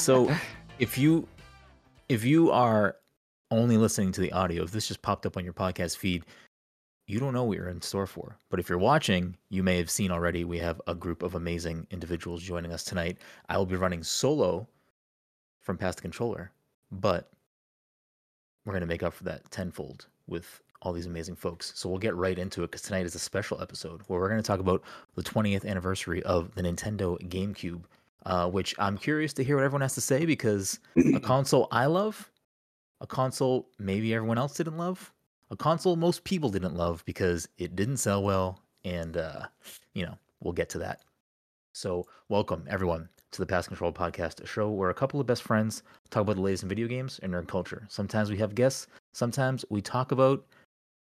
So if you if you are only listening to the audio, if this just popped up on your podcast feed, you don't know what you're in store for. But if you're watching, you may have seen already we have a group of amazing individuals joining us tonight. I will be running solo from Pass the Controller, but we're going to make up for that tenfold with all these amazing folks. So we'll get right into it because tonight is a special episode where we're going to talk about the 20th anniversary of the Nintendo GameCube, uh, which I'm curious to hear what everyone has to say because a console I love, a console maybe everyone else didn't love, a console most people didn't love because it didn't sell well, and uh, you know we'll get to that. So welcome everyone to the Pass Control Podcast, a show where a couple of best friends talk about the latest in video games and nerd culture. Sometimes we have guests, sometimes we talk about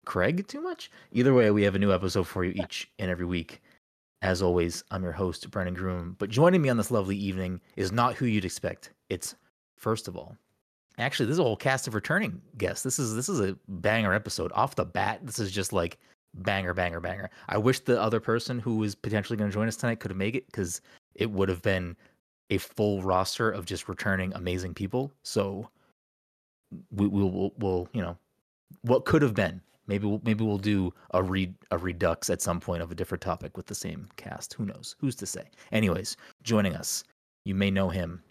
Craig too much. Either way, we have a new episode for you each and every week. As always, I'm your host, Brennan Groom. But joining me on this lovely evening is not who you'd expect. It's first of all, actually, this is a whole cast of returning guests. This is this is a banger episode off the bat. This is just like banger, banger, banger. I wish the other person who was potentially going to join us tonight could have made it because it would have been a full roster of just returning amazing people. So we will we'll, we'll you know what could have been. Maybe we'll, maybe we'll do a re a redux at some point of a different topic with the same cast. Who knows? Who's to say? Anyways, joining us, you may know him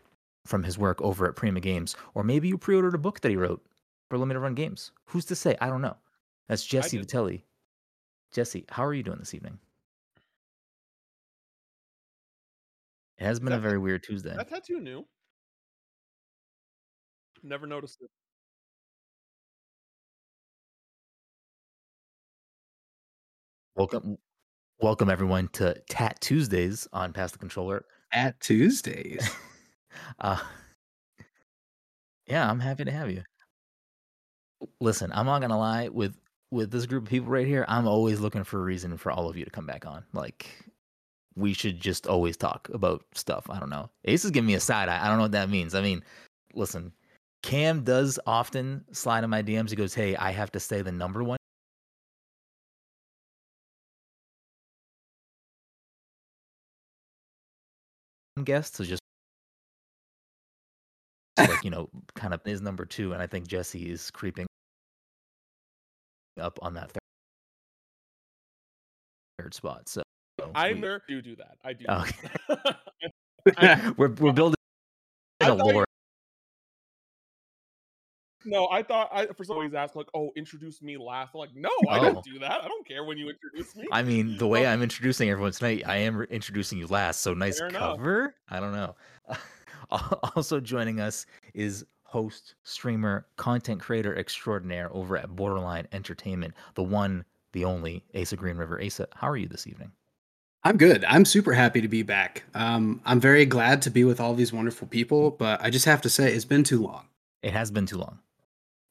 from his work over at Prima Games, or maybe you pre-ordered a book that he wrote for limited run games. Who's to say? I don't know. That's Jesse. Vitelli. Jesse, how are you doing this evening? It has been a very weird Tuesday. That tattoo new. Never noticed it. Welcome, welcome everyone to Tat Tuesdays on Pass the Controller. at Tuesdays. Uh, yeah, I'm happy to have you. Listen, I'm not gonna lie with with this group of people right here. I'm always looking for a reason for all of you to come back on. Like, we should just always talk about stuff. I don't know. Ace is giving me a side eye. I don't know what that means. I mean, listen, Cam does often slide in my DMs. He goes, "Hey, I have to say the number one." Guest so just like you know kind of is number two and i think jesse is creeping up on that third spot so I we- do do that. I do. Okay. we're, we're building a lore no, I thought I for some reason asked like, "Oh, introduce me last." I'm like, no, I Oh. don't do that. I don't care when you introduce me. i mean the way Well, i'm introducing everyone tonight i am re- introducing you last so nice Fair enough. cover i don't know also joining us is host streamer content creator extraordinaire over at borderline entertainment the one the only asa green river asa how are you this evening I'm good. I'm super happy to be back. Um, I'm very glad to be with all these wonderful people, but I just have to say it's been too long. It has been too long.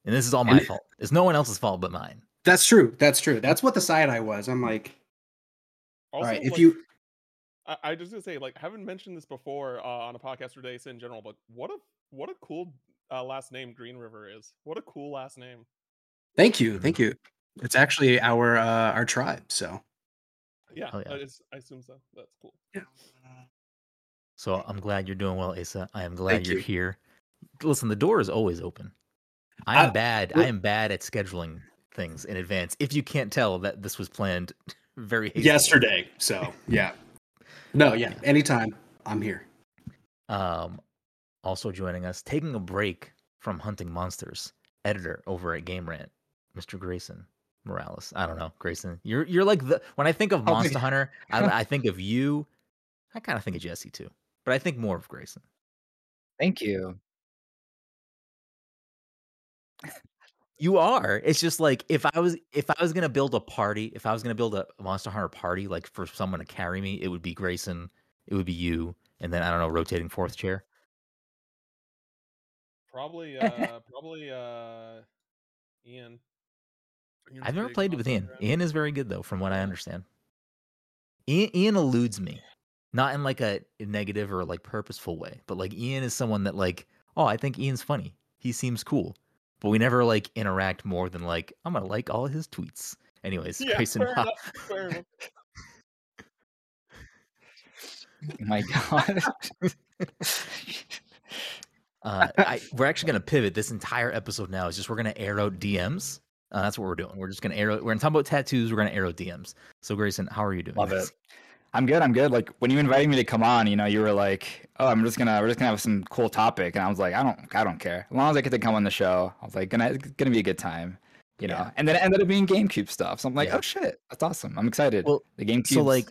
And this is all my And- fault. It's no one else's fault but mine. That's true. That's true. That's what the side eye was. I'm like, also, all right, if like, you I, I just gonna say, like, haven't mentioned this before uh, on a podcast or days in general, but what a what a cool uh, last name Green River is. What a cool last name. thank you, thank you. It's actually our uh, our tribe. So Yeah, Oh, yeah. I, I assume so. That's cool. Yeah. So I'm glad you're doing well, Asa. I am glad Thank you're you. here. Listen, the door is always open. I am I- bad. I am bad at scheduling things in advance. If you can't tell that this was planned very hastily. yesterday. So yeah. No, yeah. Anytime I'm here. Um, also joining us, taking a break from hunting monsters, editor over at Game Rant, Mr. Grayson Morales. I don't know, Grayson. You're you're like the when I think of Monster yeah. Hunter, I, I think of you. I kind of think of Jesse too, but I think more of Grayson. Thank you. You are. It's just like if I was if I was gonna build a party, if I was gonna build a Monster Hunter party, like for someone to carry me, it would be Grayson, it would be you, and then I don't know, rotating fourth chair. Probably, uh, probably, uh, Ian. Ian's I've never big played with Ian. Hunter. Ian is very good though, from what I understand. Ian, Ian eludes me, not in like a negative or like purposeful way, but like Ian is someone that like, oh, I think Ian's funny. He seems cool, but we never like interact more than like I'm gonna like all his tweets. Anyways, Yeah, Grayson, fair enough, fair enough. Oh my god. Uh, I, we're actually going to pivot. This entire episode now is just we're going to air out DMs. Uh, that's what we're doing. We're just going to air out. We're going to talk about tattoos. We're going to air out DMs. So Grayson, how are you doing? Love it. I'm good. I'm good. Like when you invited me to come on, you know, you were like, "Oh, I'm just gonna, we're just gonna have some cool topic," and I was like, "I don't, I don't care. As long as I get to come on the show, I was like, gonna, it's gonna be a good time." You know, and then it ended up being GameCube stuff. So I'm like, Yeah. "Oh shit, that's awesome! I'm excited." Well, the GameCube. So like,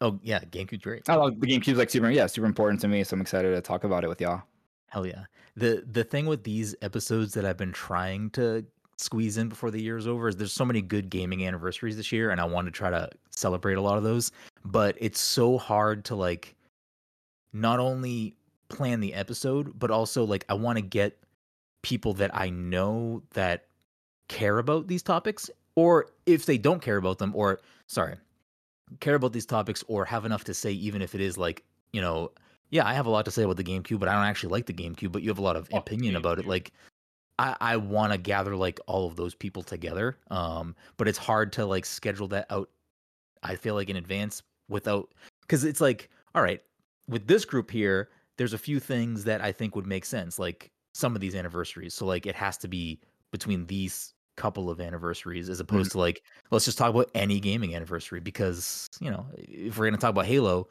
oh yeah, GameCube's great. oh, the GameCube's like super, yeah, super important to me. So I'm excited to talk about it with y'all. Hell yeah. The the thing with these episodes that I've been trying to squeeze in before the year is over is there's so many good gaming anniversaries this year and I want to try to celebrate a lot of those, but it's so hard to like not only plan the episode, but also like I want to get people that I know that care about these topics or if they don't care about them or sorry, care about these topics or have enough to say even if it is like, you know, yeah, I have a lot to say about the GameCube, but I don't actually like the GameCube, but you have a lot of Fuck opinion about it. Like I, I want to gather like all of those people together. Um, but it's hard to like schedule that out. I feel like in advance without because it's like, all right, with this group here, there's a few things that I think would make sense, like some of these anniversaries. So like it has to be between these couple of anniversaries as opposed to like let's just talk about any gaming anniversary because you know if we're gonna talk about Halo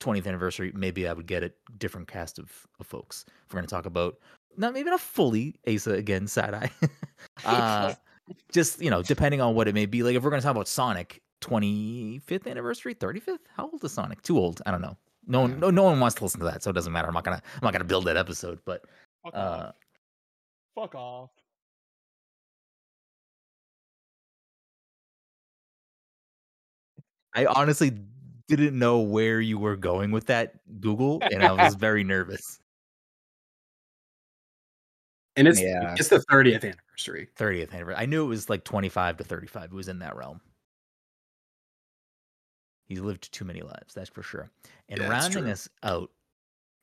20th anniversary, maybe I would get a different cast of, of folks. If we're gonna talk about not maybe not fully Asa again, side eye. uh just you know, depending on what it may be. Like if we're gonna talk about Sonic 25th anniversary, 35th, how old is Sonic? Too old. I don't know. No one, no, no one wants to listen to that, so it doesn't matter. I'm not gonna, I'm not gonna build that episode. But Fuck uh, off. Fuck off. I honestly didn't know where you were going with that Google, and I was very nervous. And it's Yeah. it's the 30th anniversary. 30th anniversary. I knew it was like 25 to 35. It was in that realm. He's lived too many lives, that's for sure. And Yeah, rounding us out,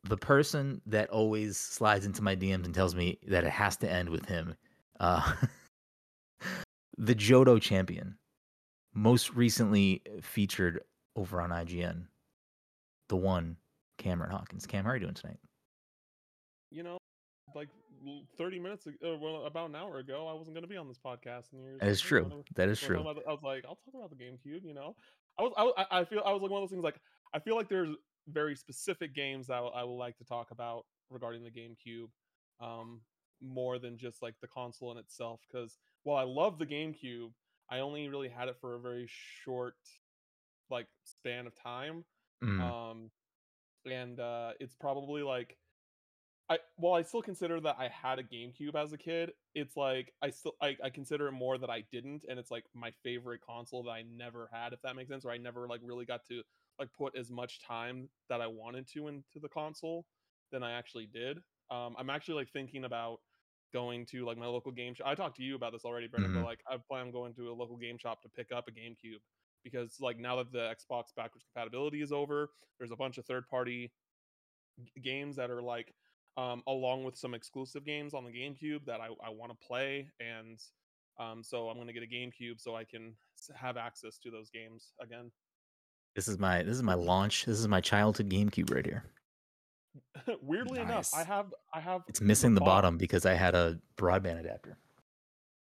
the person that always slides into my DMs and tells me that it has to end with him, uh, the Jodo champion, most recently featured over on IGN, the one Cameron Hawkins. Cam, how are you doing tonight? You know, like l- 30 minutes ago, well, about an hour ago, I wasn't going to be on this podcast. And you're That is just like, "Hey, true. That is true. I was like, I'll talk about the GameCube. You know, I was, I, was- I I feel, I was like one of those things. Like, I feel like there's very specific games that I, I would like to talk about regarding the GameCube, um, more than just like the console in itself. Because while I love the GameCube, I only really had it for a very short, like, span of time Mm, um and uh it's probably like i well i still consider that i had a gamecube as a kid it's like i still I, I consider it more that i didn't and it's like my favorite console that i never had if that makes sense or i never like really got to like put as much time that i wanted to into the console than i actually did um i'm actually like thinking about going to like my local game shop i talked to you about this already brendan Mhm. but like i plan on going to a local game shop to pick up a gamecube because like now that the Xbox backwards compatibility is over, there's a bunch of third party g- games that are like um, along with some exclusive games on the GameCube that I, I want to play, and um, so I'm gonna get a GameCube so I can have access to those games again. This is my this is my launch. This is my childhood GameCube right here. Weirdly enough, I have I have It's missing the box- bottom because I had a broadband adapter.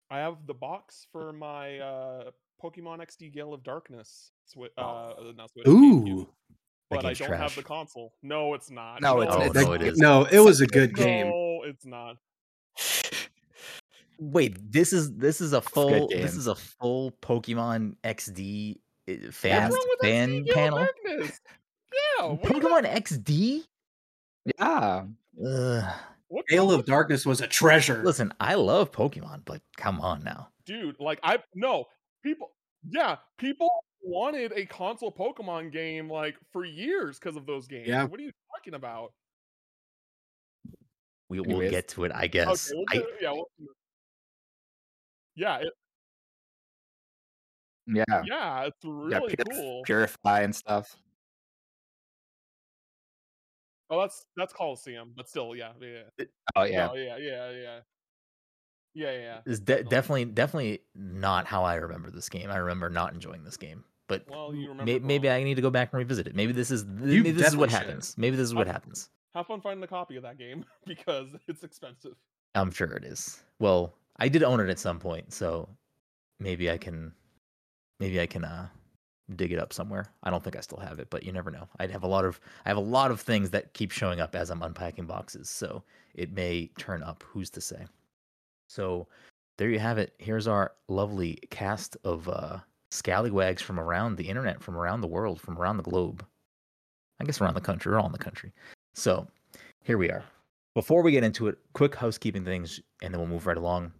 I have the box for my uh, Pokemon XD Gale of Darkness. Swi- uh, uh, not Switch, GameCube, Ooh. That but I don't have the console. No, it's not. No, it's- Oh, it's- no, it is. No, it was a good game. No, it's not. Wait, this is this is a full game. this is a full Pokemon XD uh, What's fan fan XD Gale of panel. Darkness? Yeah, what is that- Pokemon XD. Yeah. Ugh. what- Gale of Darkness was a treasure. Listen, I love Pokemon, but come on now. dude like i no people yeah people wanted a console pokemon game like for years because of those games Yeah. what are you talking about We will Anyways. get to it, I guess. okay we'll I, do- yeah we'll, yeah it, Yeah. yeah it's really Purif- cool Purify and stuff. oh that's that's Colosseum but still yeah yeah yeah Oh yeah. No, yeah yeah yeah yeah yeah yeah It's de- definitely. definitely definitely not how I remember this game. I remember not enjoying this game. But well you remember may- maybe. I need to go back and revisit it. Maybe this is You maybe this is what definitely should. happens. Maybe this is what I- happens. have fun finding a copy of that game because it's expensive. I'm sure it is. Well, I did own it at some point, so maybe I can maybe I can uh dig it up somewhere. I don't think I still have it, but you never know. I'd have a lot of I have a lot of things that keep showing up as I'm unpacking boxes, so it may turn up. Who's to say? So there you have it. Here's our lovely cast of uh, scallywags from around the internet, from around the world, from around the globe. I guess around the country, or all in the country. So here we are. Before we get into it, quick housekeeping things, and then we'll move right along.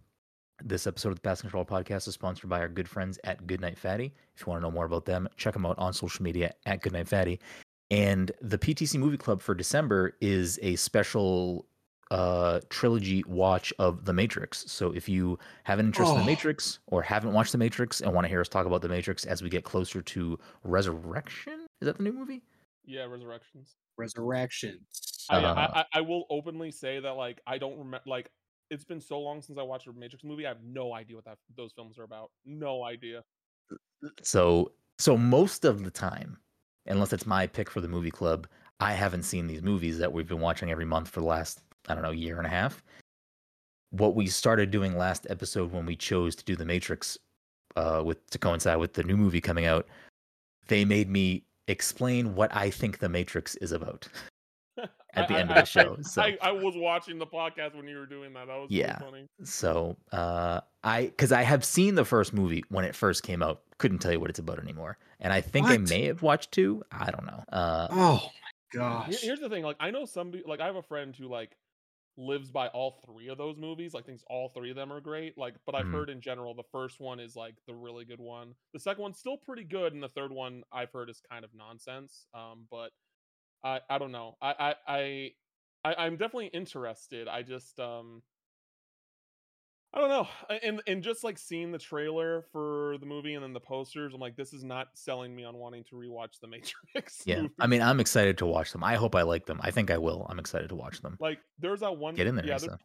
This episode of the Pass Control Podcast is sponsored by our good friends at Goodnight Fatty. If you want to know more about them, check them out on social media at Goodnight Fatty. And the PTC Movie Club for December is a special uh trilogy watch of The Matrix. So if you have an interest in Oh. The Matrix or haven't watched The Matrix and want to hear us talk about The Matrix as we get closer to Resurrection, is that the new movie? Yeah, Resurrections. Resurrection. I, Uh, I, I I will openly say that like I don't remember like it's been so long since I watched a Matrix movie. I have no idea what that those films are about. No idea. So so most of the time, unless it's my pick for the movie club, I haven't seen these movies that we've been watching every month for the last I don't know year and a half. What we started doing last episode when we chose to do the Matrix, uh, with to coincide with the new movie coming out, they made me explain what I think the Matrix is about at the I- end of the I- show. so I, I was watching the podcast when you were doing that. That was Yeah. so funny. So uh, I, because I have seen the first movie when it first came out, couldn't tell you what it's about anymore, and I think I may have watched two. I don't know. Uh, Oh my Here- gosh. Here's the thing, like I know some like I have a friend who like lives by all three of those movies, like thinks all three of them are great. Like, but I've Mhm. heard in general the first one is like the really good one. The second one's still pretty good, and the third one I've heard is kind of nonsense. Um, but I I don't know. I I I, I I'm definitely interested. I just um I don't know. Uh, and and just like seeing the trailer for the movie and then the posters, I'm like, this is not selling me on wanting to rewatch the Matrix. yeah, I mean, I'm excited to watch them. I hope I like them. I think I will. I'm excited to watch them. Like there's that one Get in there, Yeah, there-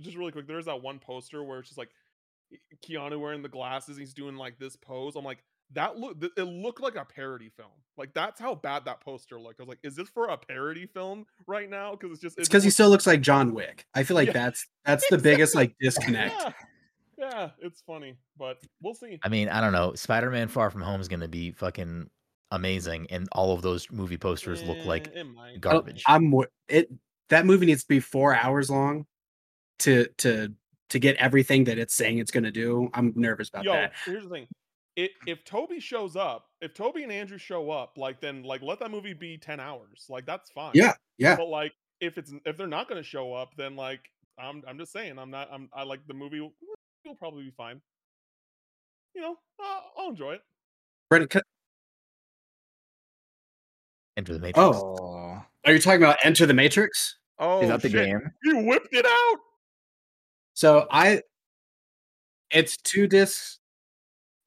just really quick. There's that one poster where it's just like Keanu wearing the glasses. He's doing like this pose. I'm like, that look it looked like a parody film. Like that's how bad that poster looked. I was like, is this for a parody film right now? Because it's just It's because he still looks like John Wick. I feel like Yeah. that's that's the biggest like disconnect. Yeah, yeah, it's funny, but we'll see. I mean, I don't know. Spider-Man: Far From Home is going to be fucking amazing, and all of those movie posters look like Eh, it. garbage i'm it that movie needs to be four hours long to to to get everything that it's saying it's gonna do. I'm nervous about Yo, that. here's the thing. It, if Tobey shows up, if Tobey and Andrew show up, like then like let that movie be ten hours. Like that's fine. Yeah, yeah. But like if it's if they're not going to show up, then like I'm I'm just saying I'm not I'm I like the movie will, will probably be fine. You know, I'll, I'll enjoy it. Brendan, ca- Enter the Matrix. Oh. Oh, are you talking about Enter the Matrix? Oh, is that the shit. game? You whipped it out. So I it's two discs.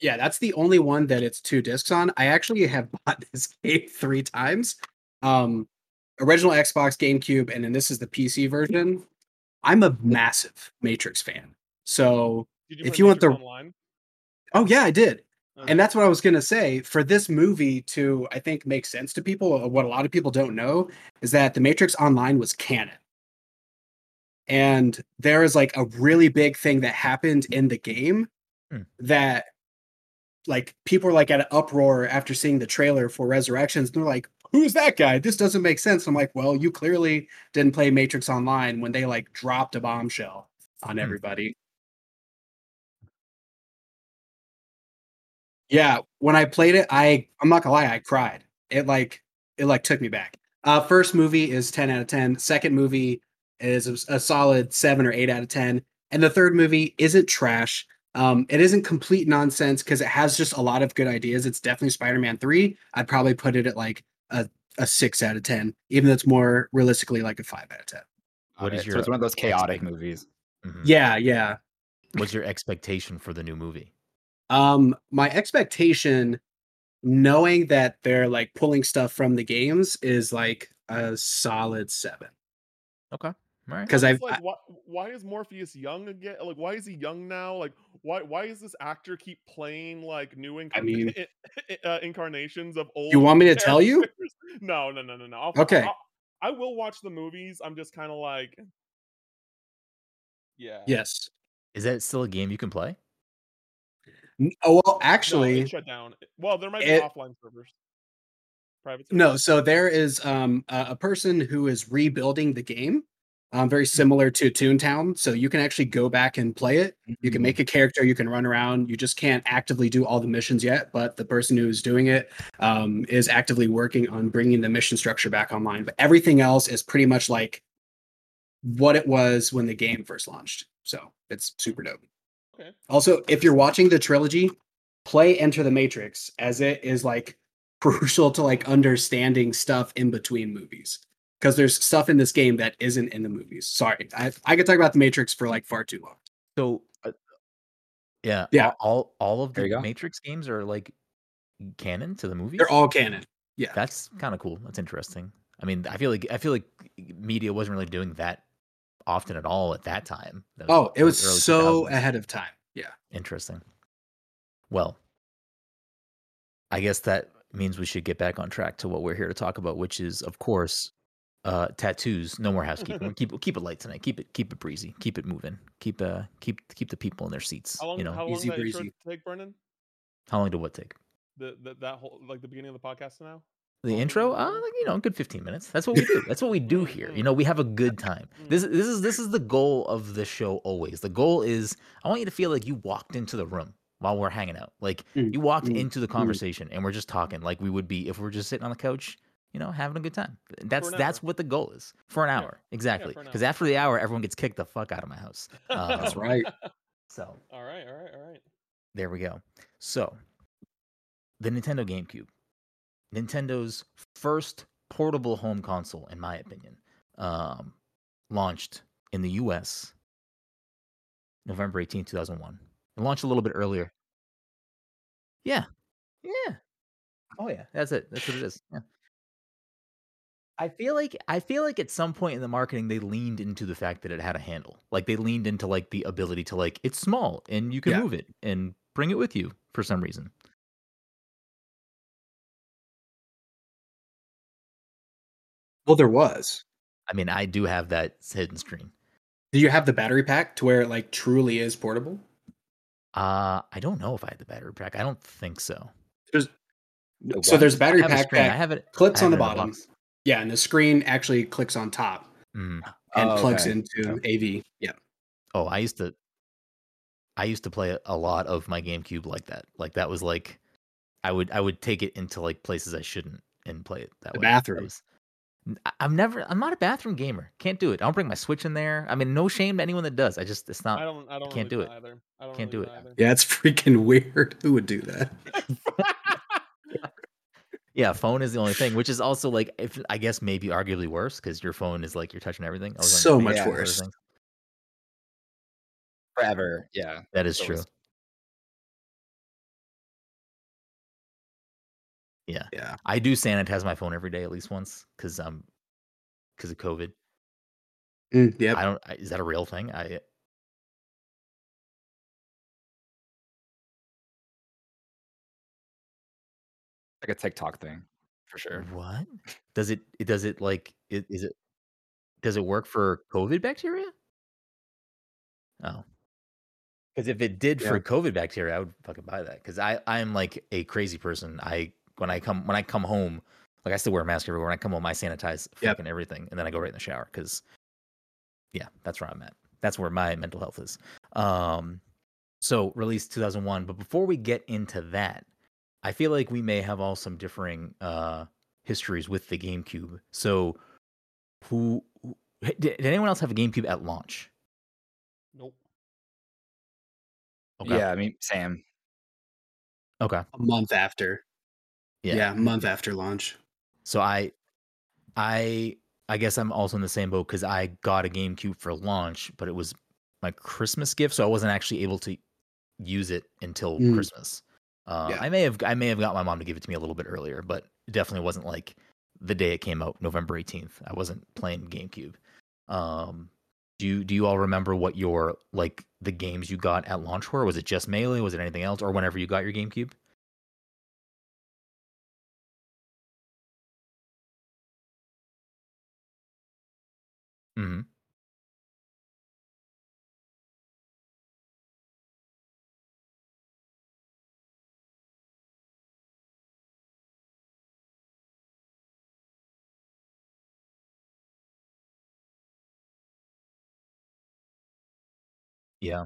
Yeah, that's the only one that it's two discs on. I actually have bought this game three times. Um original Xbox, GameCube, and then this is the PC version. I'm a massive Matrix fan. So you If play you want the- online? oh yeah, I did. Okay. And that's what I was gonna say. For this movie to, I think, make sense to people, uh, what a lot of people don't know is that the Matrix Online was canon. And there is like a really big thing that happened in the game Hmm. that like people were like at an uproar after seeing the trailer for Resurrections. And they're like, who's that guy? This doesn't make sense. I'm like, well, you clearly didn't play Matrix Online when they like dropped a bombshell on Hmm. everybody. Yeah, when I played it, I I'm not gonna lie, I cried. It like it like took me back. Uh first movie is 10 out of 10. Second movie is a, a solid 7 or 8 out of 10. And the third movie isn't trash. Um it isn't complete nonsense because it has just a lot of good ideas. It's definitely Spider-Man 3. I'd probably put it at like a a 6 out of 10, even though it's more realistically like a 5 out of 10. What Got is your So it's one of those chaotic expect- movies. Mhm. Yeah, yeah. What's your expectation for the new movie? Um, my expectation, knowing that they're like pulling stuff from the games, is like a solid seven. Okay. All right. Because I've it's like, why, why is Morpheus young again? Like, why is he young now? Like, why why is this actor keep playing like new incar- mean- uh, incarnations of old? you want me to tell you? No, no, no, no, no. I'll, Okay. I'll, I will watch the movies. I'm just kind of like, yeah. Yes. Is that still a game you can play? N- Oh well, actually, it shut down. Well, there might be It- offline servers. Private. no. So there is um a, a person who is rebuilding the game, um, very Mm-hmm. similar to Toontown. So you can actually go back and play it. You can make a character, you can run around. You just can't actively do all the missions yet. But the person who's doing it um, is actively working on bringing the mission structure back online. But everything else is pretty much like what it was when the game first launched. So it's super dope. Okay. Also, if you're watching the trilogy, play Enter the Matrix as it is like crucial to like understanding stuff in between movies. Because there's stuff in this game that isn't in the movies. Sorry, I, I could talk about the Matrix for like far too long. So, uh, yeah, Yeah. All, all all of the. Matrix games are like canon to the movies. They're all canon. Yeah. That's kind of cool. That's interesting. I mean, I feel like I feel like media wasn't really doing that often at all at that time. That Oh, it was early so 2000s. ahead of time. Yeah. Interesting. Well, I guess that means we should get back on track to what we're here to talk about, which is, of course, uh, tattoos. No more housekeeping. keep keep it light tonight. Keep it keep it breezy. Keep it moving. Keep uh keep keep the people in their seats. How long? you know, how long easy did breezy. take, Brennan? how long did what take? The, the that whole like the beginning of the podcast now. The intro, did uh, like, you know, a good fifteen minutes. That's what we do. That's what we do here. You know, we have a good time. This this is this is the goal of the show always. The goal is I want you to feel like you walked into the room while we're hanging out. Like Mm, you walked mm, into the conversation and we're just talking like we would be if we are just sitting on the couch, you know, having a good time. That's that's hour. what the goal is. For an Yeah. hour. Exactly. Because hour. after the hour everyone gets kicked the fuck out of my house. That's Um, right. So all right, all right, all right. there we go. So, the Nintendo GameCube, Nintendo's first portable home console, in my opinion, um, launched in the U.S. November 18, 2001. It launched a little bit earlier. Yeah, yeah. Oh yeah, that's it. That's what it is. Yeah. I feel like I feel like at some point in the marketing they leaned into the fact that it had a handle. Like they leaned into like the ability to like it's small and you can Yeah. move it and bring it with you for some reason. Well, there was. I mean, I do have that hidden screen. Do you have the battery pack to where it like truly is portable? Uh, I don't know if I had the battery pack. I don't think so. There's so there's a battery have a pack. I have it. clips on the bottom. Box. Yeah, and the screen actually clicks on top Mm. and Oh, plugs okay. into AV. Yeah. Oh, I used to. I used to play a lot of my GameCube like that. Like that was like, I would I would take it into like places I shouldn't and play it that The way. That bathroom. was- N- I- I'm never. I'm not a bathroom gamer. Can't do it. I don't bring my Switch in there. I mean, no shame to anyone that does. I just it's not. I not. don't. I don't can't really do do it. either. I don't Can't really do it. either. Yeah, it's freaking weird. Who would do that? Yeah, phone is the only thing, which is also like, if I guess maybe arguably worse because your phone is like you're touching everything. I was So much face and other worse. Forever. Yeah. That is So true. is- Yeah, Yeah. I do sanitize my phone every day at least once because um because of COVID. Mm, yep. I don't. Is that a real thing? I Like a TikTok thing, for sure. what does it? it does it like? It, is it? Does it work for COVID bacteria? Oh, because if it did for COVID bacteria, I would fucking buy that. Because I I am like a crazy person. I when I come when I come home, like I still wear a mask everywhere. When I come home, I sanitize Yep. fucking everything, and then I go right in the shower. Because yeah, that's where I'm at. That's where my mental health is. Um, so released 2001. But before we get into that, I feel like we may have all some differing uh histories with the GameCube. So who, who did, did anyone else have a GameCube at launch? Nope. Okay. Yeah, I mean, Sam. Okay. A month after. Yeah. Yeah. a month after launch. So I, I, I guess I'm also in the same boat because I got a GameCube for launch, but it was my Christmas gift, so I wasn't actually able to use it until Mm. Christmas. Uh, Yeah. I may have, I may have got my mom to give it to me a little bit earlier, but it definitely wasn't like the day it came out, November 18th. I wasn't playing GameCube. Um, do you, do you all remember what your like the games you got at launch were? Was it just Melee? Was it anything else, or whenever you got your GameCube? hmm Yeah.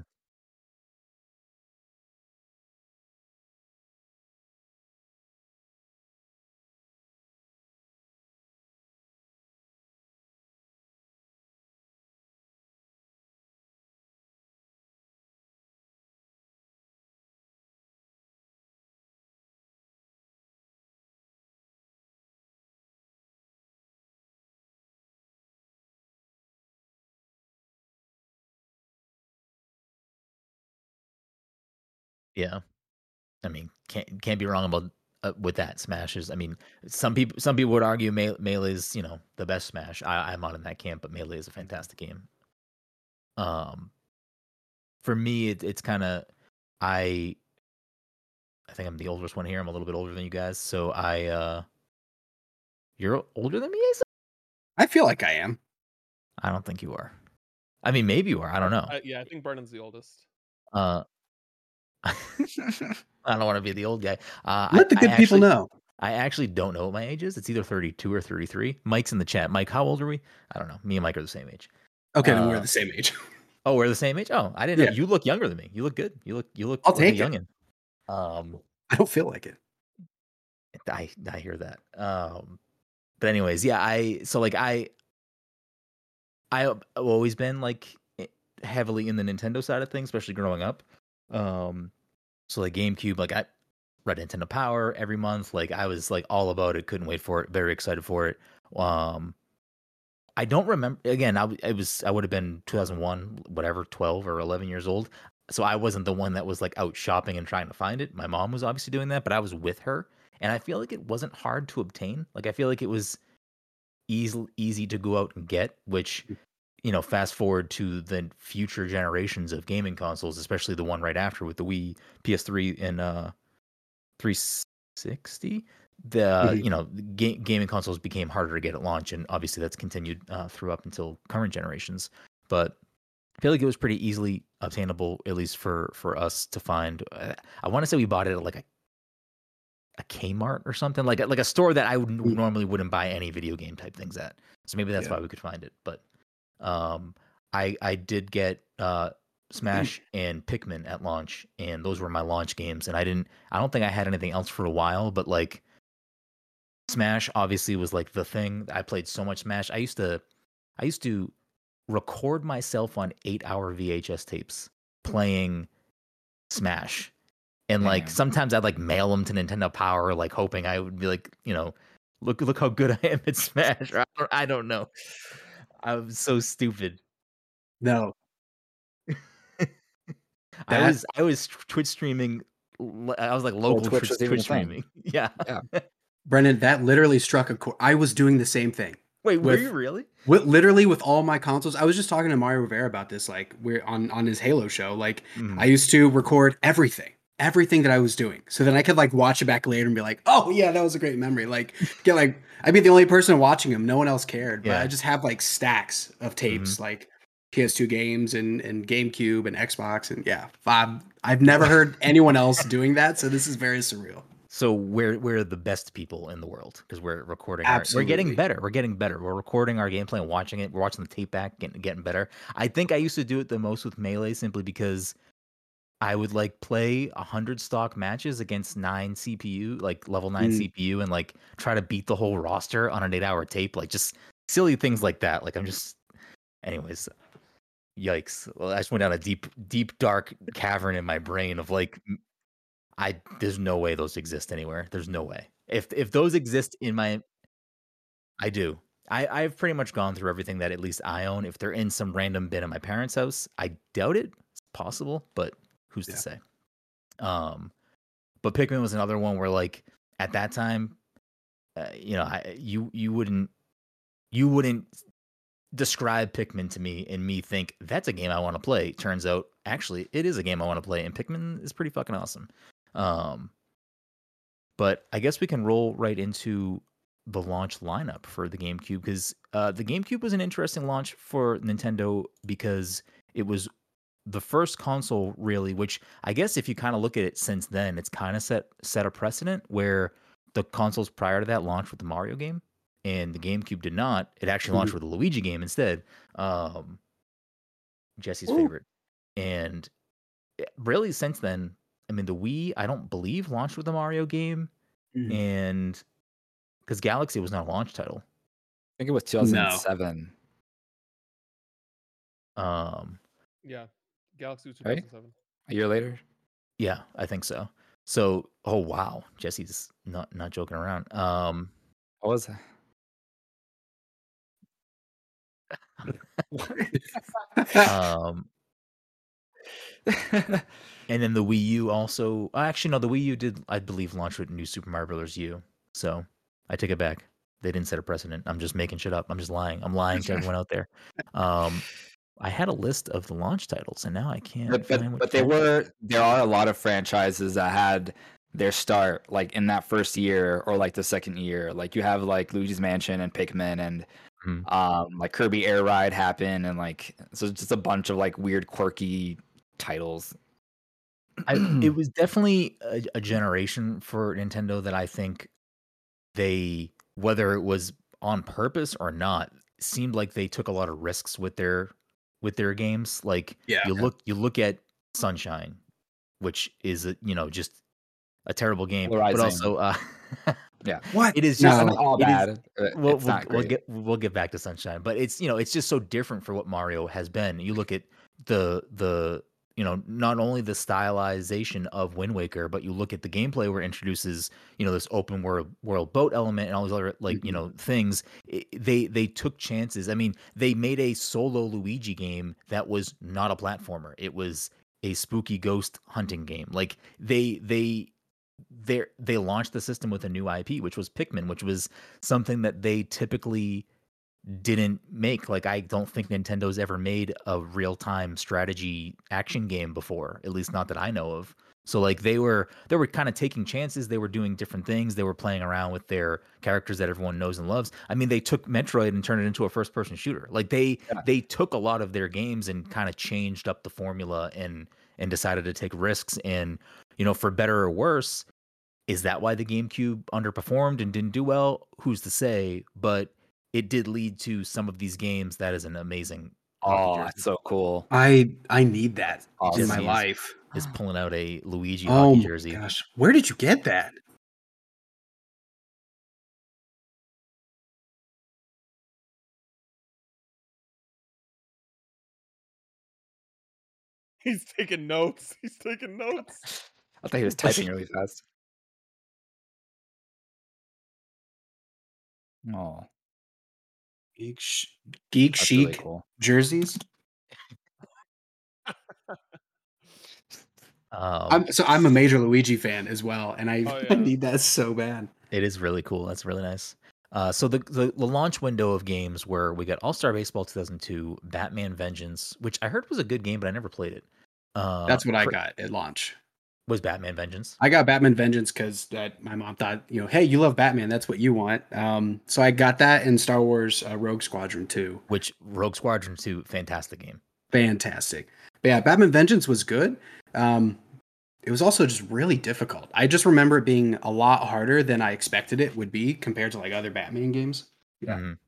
Yeah. I mean, can't can't be wrong about uh, with that smashes. I mean, some people some people would argue Me- Melee is you know the best Smash. I, I'm not in that camp, but Melee is a fantastic game. Um, for me, it, it's kind of I. I think I'm the oldest one here. I'm a little bit older than you guys, so I. uh You're older than me, Asa? I feel like I am. I don't think you are. I mean, maybe you are. I don't know. I, yeah, I think Brennan's the oldest. Uh, I don't want to be the old guy. Uh, Let I, the good people know. I actually don't know what my age is. It's either 32 or 33. Mike's in the chat. Mike, how old are we? I don't know. Me and Mike are the same age. Okay, then we're Uh, the same age. Oh, we're the same age. Oh, I didn't know. You look younger than me. You look good. You look. You look. I'll take it. Um, I don't feel like it. I I hear that. Um, but anyways, yeah. I so like I. I've always been like heavily in the Nintendo side of things, especially growing up. Um, so like GameCube, like I read Nintendo Power every month. Like I was like all about it. Couldn't wait for it. Very excited for it. Um, I don't remember. Again, I it was I would have been 2001, whatever, 12 or 11 years old. So I wasn't the one that was like out shopping and trying to find it. My mom was obviously doing that, but I was with her, and I feel like it wasn't hard to obtain. Like I feel like it was easy easy to go out and get, which you know, fast forward to the future generations of gaming consoles, especially the one right after with the Wii, PS3, and uh, 360. The Mhm. you know ga- gaming consoles became harder to get at launch, and obviously that's continued uh, through up until current generations. But I feel like it was pretty easily obtainable, at least for for us to find. Uh, I want to say we bought it at like a a Kmart or something like a- like a store that I would Mm. normally wouldn't buy any video game type things at. So maybe that's Yeah. why we could find it. But um, I I did get uh, Smash and Pikmin at launch, and those were my launch games. And I didn't. I don't think I had anything else for a while, but like Smash obviously was like the thing. I played so much Smash. I used to I used to record myself on eight hour VHS tapes playing Smash. And like Damn. sometimes I'd like mail them to Nintendo Power, like hoping I would be like, you know, look look how good I am at Smash. Or I don't, I don't know. I was so stupid. No. I was I was Twitch streaming. I was like local Twitch Twitch, Twitch thing. streaming. Yeah. Brendan, that literally struck a chord. I was doing the same thing. Wait, were you really? With, literally with all my consoles. I was just talking to Mario Rivera about this, like we're on on his Halo show. Like Mhm. I used to record everything, everything that I was doing, so then I could like watch it back later and be like, "Oh yeah, that was a great memory." Like get like I'd be the only person watching them. No one else cared. But Yeah. I just have like stacks of tapes, mm-hmm. like PS2 games and and GameCube and Xbox and yeah, five. I've never heard anyone else doing that, so this is very surreal. So we're we're the best people in the world because we're recording. Our, we're getting better. We're getting better. We're recording our gameplay and watching it. We're watching the tape back, getting getting better. I think I used to do it the most with melee simply because I would like play a hundred stock matches against nine CPU, like level nine Mm. CPU, and like try to beat the whole roster on an eight hour tape. Like just silly things like that. Like I'm just, anyways. Yikes! Well, I just went down a deep, deep, dark cavern in my brain of like I there's no way those exist anywhere. There's no way. If if those exist in my I do. I, I've pretty much gone through everything that at least I own. If they're in some random bin at my parents' house, I doubt it. It's possible, but who's Yeah. to say? Um, but Pikmin was another one where, like, at that time, uh, you know, I you you wouldn't you wouldn't describe Pikmin to me and me think that's a game I want to play. Turns out, actually, it is a game I want to play, and Pikmin is pretty fucking awesome. Um, but I guess we can roll right into the launch lineup for the GameCube because uh, the GameCube was an interesting launch for Nintendo because it was the first console really, which I guess if you kind of look at it since then, it's kind of set set a precedent where the consoles prior to that launched with the Mario game, and the GameCube did not. It actually launched Mhm. with the Luigi game instead. Um, Jesse's Ooh. favorite, and eh, really since then, I mean, the Wii I don't believe launched with the Mario game, Mhm. and because Galaxy was not a launch title. I think it was 2007. Um, Yeah, Galaxy was Right? 2007. A year later. yeah, I think so. So, oh wow, Jesse's not not joking around. Um, What was that? um, and then the Wii U also. uh, Actually, no, the Wii U did, I believe, launch with New Super Mario Brothers U. So I take it back. They didn't set a precedent. I'm just making shit up. I'm just lying. I'm lying to everyone out there. Um, I had a list of the launch titles, and now I can't but find but, but they were there are a lot of franchises that had their start like in that first year or like the second year. Like you have like Luigi's Mansion and Pikmin and Mhm. um like Kirby Air Ride happened and like so it's just a bunch of like weird quirky titles. I, it was definitely a, a generation for Nintendo that I think they, whether it was on purpose or not, seemed like they took a lot of risks with their with their games. Like Yeah. you look you look at Sunshine, which is a, you know just a terrible game, but also uh, yeah, What? it is just It's not all bad. uh, we'll, it's we'll, not we'll get we'll get back to Sunshine, but it's you know it's just so different for what Mario has been. You look at the the you know not only the stylization of Wind Waker, but you look at the gameplay where it introduces you know this open world world boat element and all these other like you Mhm. know things. I they they took chances. I mean, they made a solo Luigi game that was not a platformer. It was a spooky ghost hunting game. Like they they they they launched the system with a new IP, which was Pikmin, which was something that they typically didn't make. Like I don't think Nintendo's ever made a real time strategy action game before, at least not that I know of. So like they were they were kind of taking chances, they were doing different things, they were playing around with their characters that everyone knows and loves. I mean, they took Metroid and turned it into a first person shooter. Like they Yeah. they took a lot of their games and kind of changed up the formula and and decided to take risks and you know, for better or worse, is that why the GameCube underperformed and didn't do well? Who's to say? But it did lead to some of these games that is an amazing. Oh, that's so cool. I I need that Awesome. in my life. is pulling out a Luigi Oh hockey my jersey. gosh, where did you get that? He's taking notes. He's taking notes. I thought he was typing really fast. Oh, Geek, sh- geek that's chic really cool. jerseys. Um, I'm so I'm a major Luigi fan as well, and I, Oh, I need that so bad. It is really cool. That's really nice. Uh, so the, the the launch window of games where we got All Star Baseball 2002, Batman Vengeance, which I heard was a good game, but I never played it. Uh, That's what I Cra- got at launch. Was Batman Vengeance? I got Batman Vengeance because that my mom thought, you know, hey, you love Batman, that's what you want. Um, so I got that in Star Wars uh, Rogue Squadron 2. Which Rogue Squadron 2, fantastic game. Fantastic. But yeah, Batman Vengeance was good. Um, it was also just really difficult. I just remember it being a lot harder than I expected it would be compared to like other Batman games. Yeah. Mhm.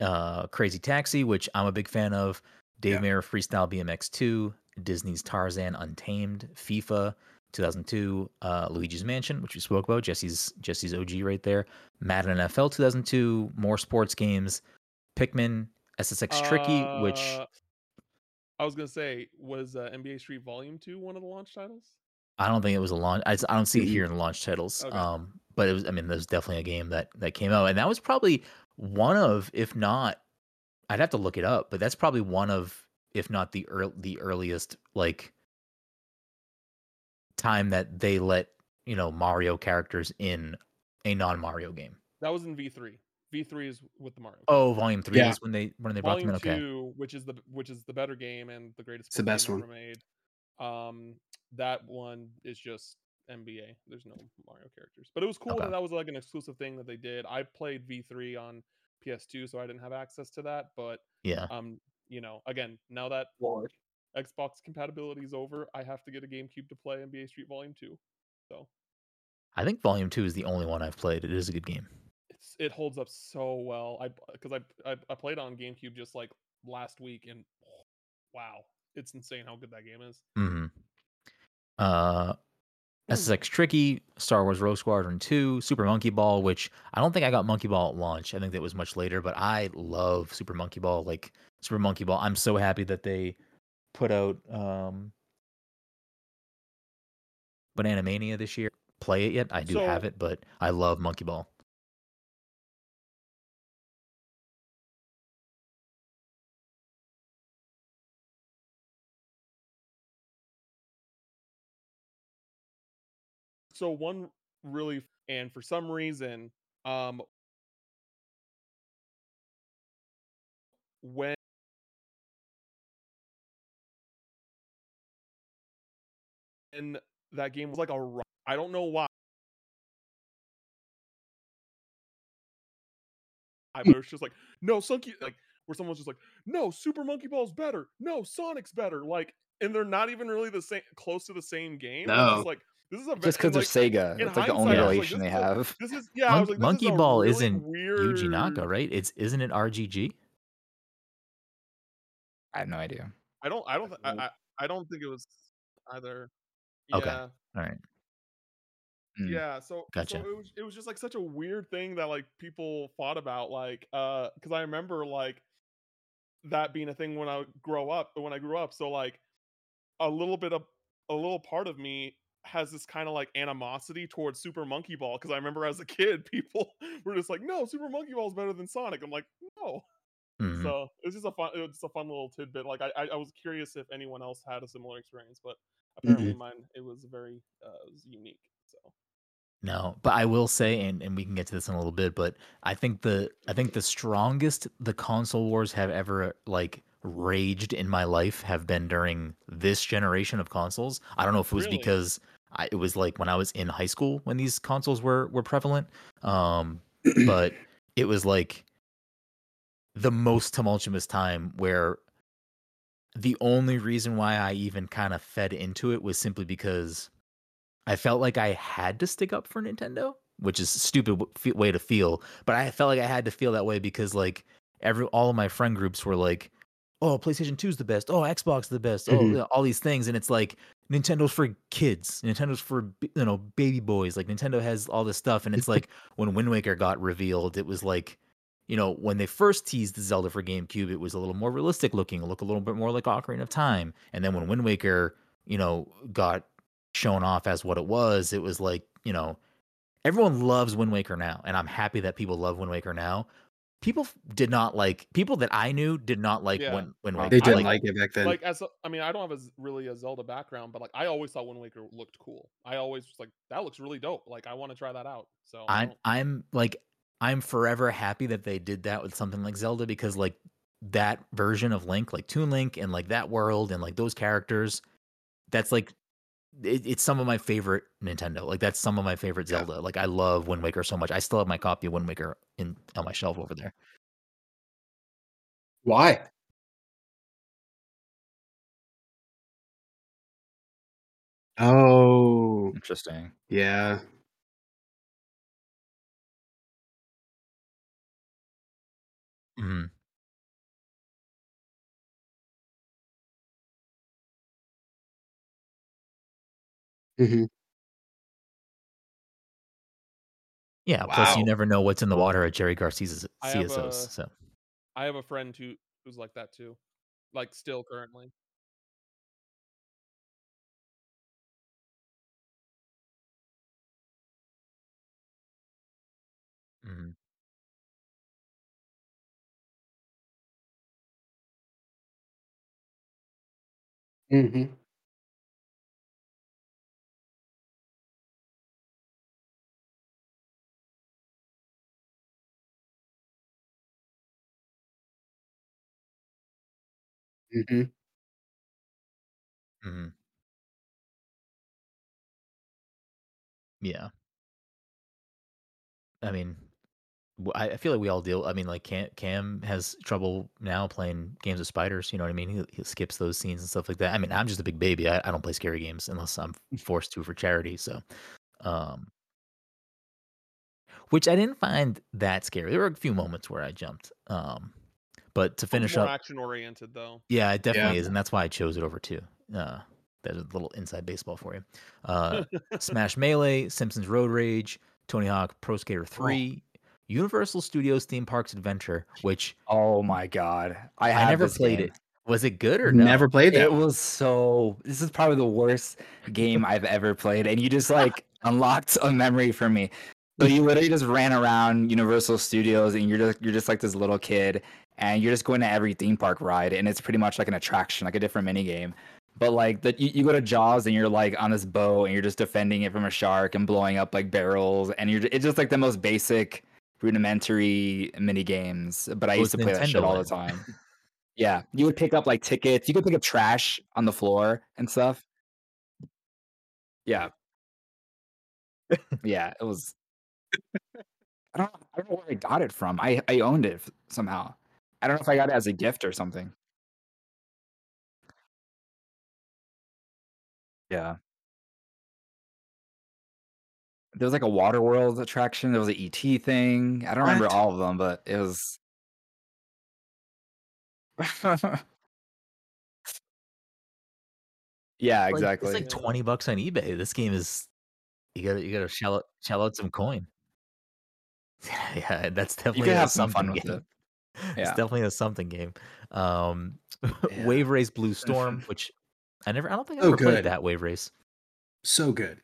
Uh, Crazy Taxi, which I'm a big fan of. Dave Yeah. Mirra Freestyle BMX 2, Disney's Tarzan Untamed, FIFA 2002, uh, Luigi's Mansion, which we spoke about. Jesse's Jesse's OG right there. Madden NFL 2002, more sports games. Pikmin, SSX Tricky, which Uh, I was gonna say was uh, NBA Street Volume Two one of the launch titles. I don't think it was a launch. I, I don't see it here in the launch titles. Okay. Um, but it was. I mean, there's definitely a game that that came out, and that was probably one of, if not, I'd have to look it up, but that's probably one of, if not the earl the earliest like time that they let you know Mario characters in a non Mario game. That was in V three. V three is with the Mario. Oh, Volume Three Yeah. is when they when they brought Volume them in. Okay, two, which is the which is the better game and the greatest. It's the best game one. ever made. Um, that one is just NBA. There's no Mario characters, but it was cool Okay. that that was like an exclusive thing that they did. I played V3 on PS2, so I didn't have access to that. But Yeah. um, you know, again, now that Lord. Xbox compatibility is over, I have to get a GameCube to play NBA Street Volume Two. So I think Volume Two is the only one I've played. It is a good game. it's it holds up so well. I because I, I I played on GameCube just like last week, and wow, it's insane how good that game is. hmm Uh, SSX Tricky, Star Wars Rogue Squadron 2, Super Monkey Ball, which I don't think I got Monkey Ball at launch. I think that was much later, but I love Super Monkey Ball. Like Super Monkey Ball, I'm so happy that they put out um Banana Mania this year. Play it yet? I do have it, but I love Monkey Ball. So one really and for some reason, um when and that game was like a I don't know why. But it was just like, no, Sunky, like where someone's just like, no, Super Monkey Ball's better. No, Sonic's better. Like, and they're not even really the same, close to the same game. It's No. just like this is a Just because and, of Sega. It's like the only hindsight, I was like, relation they have. This is yeah. I was Mon- like, Monkey is Ball really isn't weird... Yuji Naka, right? It's isn't it RGG? I have no idea. I don't. I don't. th- I. I. I don't think it was either. Okay. All right. Mm. Yeah, so Gotcha. so it was it was just like such a weird thing that like people fought about like uh cuz I remember like that being a thing when I grow up when I grew up so like a little bit of a little part of me has this kind of like animosity towards Super Monkey Ball cuz I remember as a kid people were just like no Super Monkey Ball is better than Sonic I'm like no Mhm. so it's just a fun it was just a fun little tidbit like I I, was curious if anyone else had a similar experience but apparently mine it was very uh was unique so No, but I will say, and, and we can get to this in a little bit, but I think the I think the strongest the console wars have ever like raged in my life have been during this generation of consoles. I don't know if it was Really? because I, it was like when I was in high school when these consoles were were prevalent, um, but it was like the most tumultuous time where the only reason why I even kind of fed into it was simply because I felt like I had to stick up for Nintendo, which is a stupid w- way to feel, but I felt like I had to feel that way because like every all of my friend groups were like, "Oh, PlayStation 2 is the best. Oh, Xbox is the best. Oh, Mhm. yeah, all these things." And it's like Nintendo's for kids. Nintendo's for you know, baby boys. Like Nintendo has all this stuff and it's like when Wind Waker got revealed, it was like you know, when they first teased Zelda for GameCube, it was a little more realistic looking, it looked a little bit more like Ocarina of Time. And then when Wind Waker, you know, got shown off as what it was, it was like, you know, everyone loves Wind Waker now, and I'm happy that people love Wind Waker now. People did not like people that I knew did not like Yeah. when Wind Wow. Waker. They didn't like- like it back then. like as a, I mean, I don't have a z- really a Zelda background, but like I always thought Wind Waker looked cool. I always was like, that looks really dope. Like I want to try that out. So I I'm don't- I'm like I'm forever happy that they did that with something like Zelda because like that version of Link, like Toon Link and like that world and like those characters, that's like it, it's some of my favorite Nintendo. Like that's some of my favorite Yeah. Zelda. Like I love Wind Waker so much. I still have my copy of Wind Waker in on my shelf over there. Why? Oh, Interesting. yeah. hmm hmm Yeah. Plus, you Wow. never know what's in the water at Jerry Garcia's I have CSOs. a- So I have a friend who who's like that too, like still currently. mhm. hmm hmm Mhm. Yeah. I mean, w- I I feel like we all deal. I mean, like Cam, Cam has trouble now playing games with spiders. You know what I mean? He, he skips those scenes and stuff like that. I mean, I'm just a big baby. I, I don't play scary games unless I'm forced to for charity. So, um, which I didn't find that scary. There were a few moments where I jumped. Um, but to finish more up, action oriented though. yeah, it definitely Yeah. is, and that's why I chose it over two. Uh, there's a little inside baseball for you. Uh, Smash Melee, Simpsons Road Rage, Tony Hawk Pro Skater 3, Universal Studios Theme Parks Adventure, which Oh my god, I, I, never played game. it. Was it good or no? Never played that. It was so. This is probably the worst game I've ever played, and you just like unlocked a memory for me. So you literally just ran around Universal Studios, and you're just you're just like this little kid, and you're just going to every theme park ride, and it's pretty much like an attraction, like a different mini game. But like the you, you go to Jaws, and you're like on this boat, and you're just defending it from a shark and blowing up like barrels, and you're it's just like the most basic, rudimentary mini games. But I used to play that shit Nintendo all the time. Yeah, you would pick up like tickets. You could pick up trash on the floor and stuff. Yeah, yeah, it was. I don't. I don't know where I got it from. I I owned it somehow. I don't know if I got it as a gift or something. Yeah, there was like a Water World attraction. There was an ET thing. I don't remember What? all of them, but it was. yeah, Like, exactly. It's like twenty bucks on eBay. This game is you gotta you gotta shell out shell out some coin. yeah, that's definitely you can a have some fun with game. it. It's definitely a something game. Um, Yeah. Wave Race Blue Storm, which I never, I don't think I Oh, ever played that Wave Race. So good.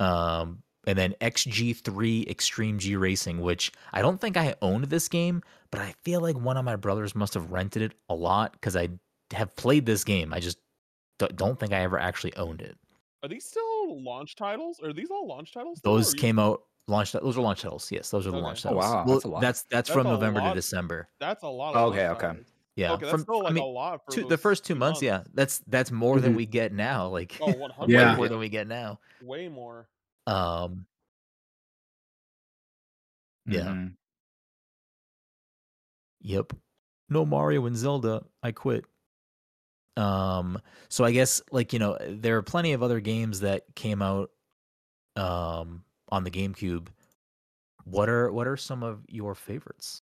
Um, and then XG3 Extreme G Racing, which I don't think I owned this game, but I feel like one of my brothers must have rented it a lot because I have played this game. I just don't think I ever actually owned it. Are these still launch titles? Are these all launch titles? Those or you- came out launch. Those are launch titles. Yes, those are the Okay. launch Oh, titles. wow, Well, that's a lot. That's that's, That's from a November to. December. That's a lot of. Okay, okay. titles. Yeah, Okay, that's from still like I mean, a lot for two, the first two months, Yeah, that's that's more than Mhm. we get now. Like Oh, 100. Yeah. more than we get now. Way more. Um, Yeah. Mhm. Yep. No Mario and Zelda. I quit. Um so I guess like you know there are plenty of other games that came out um on the GameCube. What are what are some of your favorites?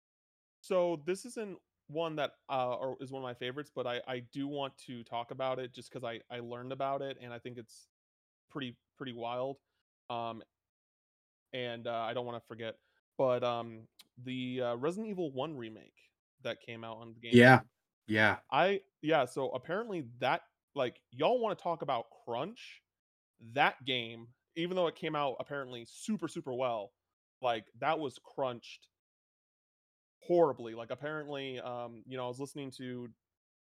So this isn't one that uh or is one of my favorites, but I I do want to talk about it just because I I learned about it and I think it's pretty pretty wild. Um, and uh, I don't want to forget, but um the uh, Resident Evil One remake that came out on the game. Yeah. Yeah. I yeah, so apparently that like y'all want to talk about crunch, that game, even though it came out apparently super super well, like that was crunched horribly. Like apparently um you know, I was listening to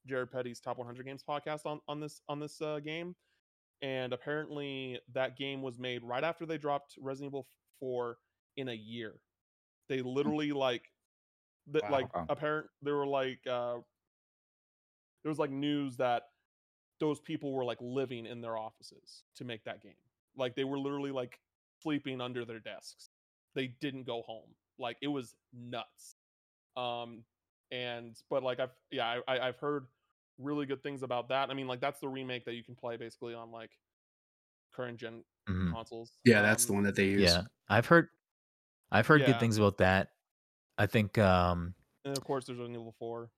Jared Petty's Top 100 Games podcast on on this on this uh, game and apparently that game was made right after they dropped Resident Evil 4 in a year. They literally like that Wow. like apparent there were like uh there was like news that those people were like living in their offices to make that game. Like they were literally like sleeping under their desks. They didn't go home. Like it was nuts. Um and but like I've yeah, I, I I've heard really good things about that. I mean like that's the remake that you can play basically on like current gen Mhm. consoles. Yeah, that's the Um, one that they use. Yeah. I've heard I've heard Yeah. good things about that. I think um And of course there's Resident Evil 4.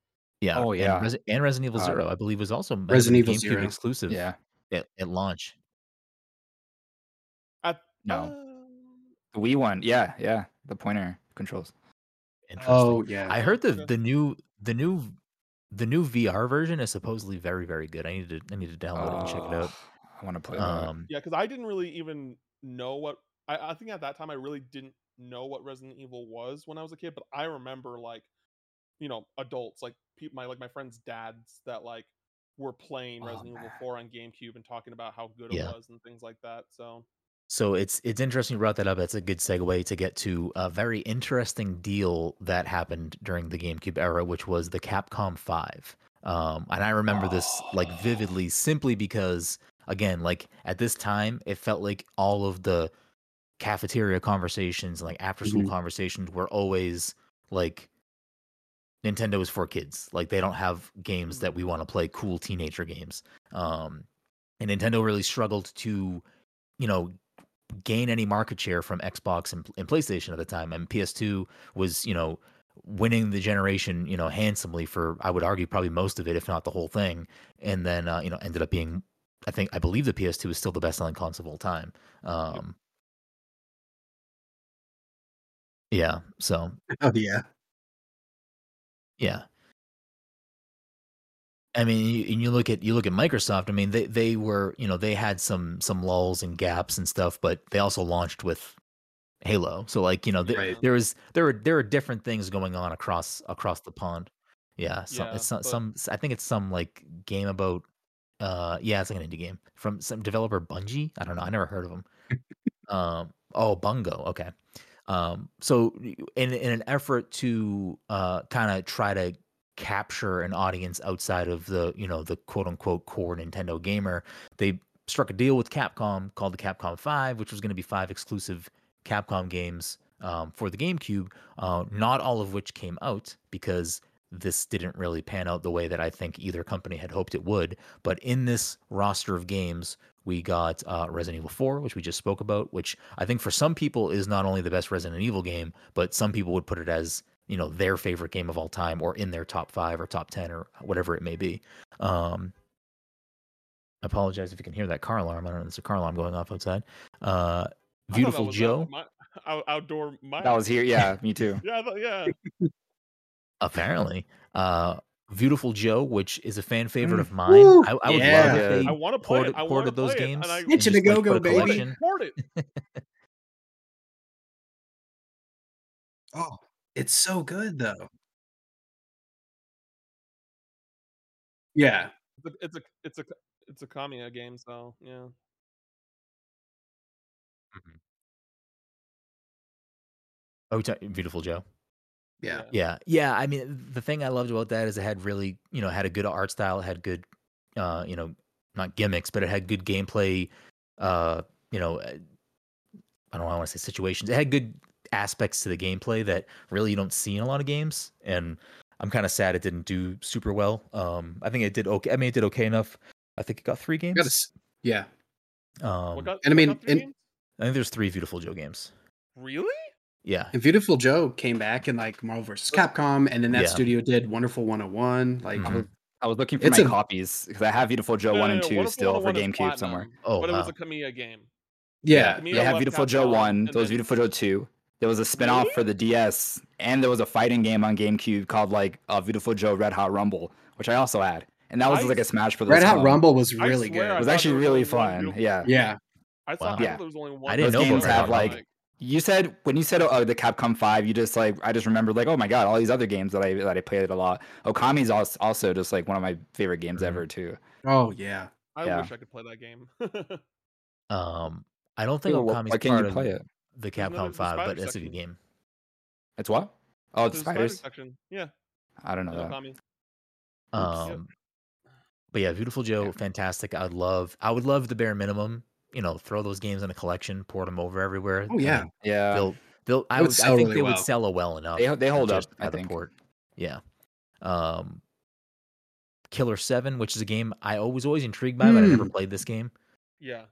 yeah. Oh, yeah. And, Resi- and Resident Evil Uh, 0 I believe was also Resident Evil GameCube 0. exclusive Yeah. at, at launch. At, No. um, The Wii one. Yeah, yeah. The pointer controls. Interesting. Oh yeah. I heard the the new the new the new VR version is supposedly very very good. I need to I need to download it and check it out. I want to play. Um, Yeah, because I didn't really even know what I, I think at that time I really didn't know what Resident Evil was when I was a kid, but I remember like, you know, adults like people my like my friends' dads that like were playing Oh, Resident Evil 4 on GameCube and talking about how good Yeah. it was and things like that. So so it's it's interesting you brought that up. That's a good segue to get to a very interesting deal that happened during the GameCube era, which was the Capcom Five. Um, and I remember this like vividly, simply because again, like at this time, it felt like all of the cafeteria conversations and like after school Mhm. conversations were always like Nintendo is for kids. Like they don't have games that we want to play cool teenager games. Um and Nintendo really struggled to, you know, gain any market share from Xbox and, and PlayStation at the time. And PS2 was, you know, winning the generation, you know, handsomely for I would argue probably most of it, if not the whole thing. And then uh, you know, ended up being I think I believe the PS2 is still the best selling console of all time. Um Yeah, so Oh yeah. yeah. I mean, you, and you look at you look at Microsoft. I mean, they they were you know they had some some lulls and gaps and stuff, but they also launched with Halo. So like you know th- Right. there was there were there are different things going on across across the pond. Yeah, some, Yeah, it's some, but- some I think it's some like game about uh yeah it's like an indie game from some developer Bungie. I don't know. I never heard of them. um oh Bungo. Okay. Um so in in an effort to uh kind of try to capture an audience outside of the you know the quote unquote core Nintendo gamer, they struck a deal with Capcom called the Capcom Five, which was going to be five exclusive Capcom games um, for the GameCube. Uh, not all of which came out because this didn't really pan out the way that I think either company had hoped it would. But in this roster of games, we got uh, Resident Evil 4, which we just spoke about, which I think for some people is not only the best Resident Evil game, but some people would put it as you know their favorite game of all time or in their top five or top 10 or whatever it may be um I apologize if you can hear that car alarm i don't know there's a car alarm going off outside uh I thought that beautiful was joe out- my, outdoor. My That was here. Yeah, me too. Yeah, thought- yeah. apparently uh viewtiful joe which is a fan favorite Mm. of mine Woo! I, I would Yeah. love if they I want to play ported, it. I ported those play it, games and I and Itchin' just, to go-go, put a baby. collection. Port it. Oh, it's so good though. Yeah. It's a, it's a it's a it's a Kamiya game, so yeah. oh ta- viewtiful joe Yeah. Yeah, yeah. I mean, the thing I loved about that is it had really, you know, had a good art style. It had good, uh, you know, not gimmicks, but it had good gameplay. Uh, you know, uh, I don't want to say situations. It had good aspects to the gameplay that really you don't see in a lot of games. And I'm kind of sad it didn't do super well. Um, I think it did okay. I mean, it did okay enough. I think it got three games. Got s- yeah. Um, got, and I mean, and- I think there's three Viewtiful Joe games. Really? Yeah, And Viewtiful Joe came back in like Marvel vs. Capcom, and then that Yeah. studio did Wonderful 101. Like, Mhm. I was, I was looking for It's my a- copies because I have Viewtiful Joe No, one no, and two Wonderful still for 101 is GameCube somewhere. platinum, Oh, but it was a Kamiya game. yeah, Kamiya They have left Viewtiful Joe one. and There was Viewtiful Joe two. There was a spin-off Really? for the DS, and there was a fighting game on GameCube called like uh, Viewtiful Joe Red Hot Rumble, which I also had, and that was I like a Smash Brothers. Red Hot clone. Rumble was really swear It good. I was actually there was really fun. Yeah. yeah. I thought, Wow. Yeah. thought there was only one. I didn't Those know about games Red have like Rumble. you said when you said uh, the Capcom Five, you just like I just remembered like oh my god, all these other games that I that I played a lot. Okami's also also just like one of my favorite games Mhm. ever too. Oh yeah. I Yeah. wish I could play that game. Um, I don't think Why- Okami's why can't part you of play it? The There's no- Capcom the Five, but spider that's a good game. It's what? Oh, it's There's a spider spiders. section. Yeah. I don't know in that. Okami. Um, but yeah, Viewtiful Joe, Yeah. fantastic. I would love, I would love the bare minimum. You know, throw those games in a collection, port them over everywhere. Oh yeah. Yeah, they'll, they'll. I would would, I think really they well. would sell a well enough. They- they hold up, just I at the think. port. Yeah. Um, Killer Seven, which is a game I was always intrigued by, but I never Hmm. played this game. Yeah.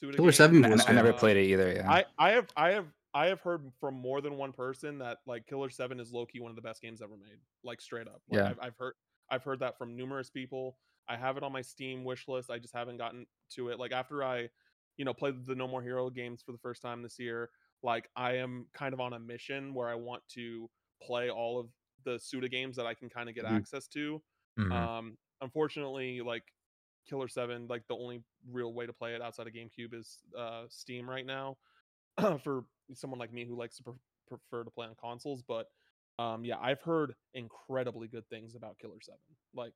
Suda Killer game. 7 I, was I never played it either. Yeah, I, I have I have I have heard from more than one person that like Killer Seven is low key one of the best games ever made. Like straight up. Like, Yeah. I've, I've heard I've heard that from numerous people. I have it on my Steam wish list. I just haven't gotten to it. Like after I, you know, played the No More Hero games for the first time this year, like I am kind of on a mission where I want to play all of the Suda games that I can kind of get Mhm. access to. Mhm. Um, unfortunately, like Killer Seven, like the only real way to play it outside of GameCube is uh, Steam right now for someone like me who likes to pre- prefer to play on consoles. But um, yeah, I've heard incredibly good things about Killer Seven, like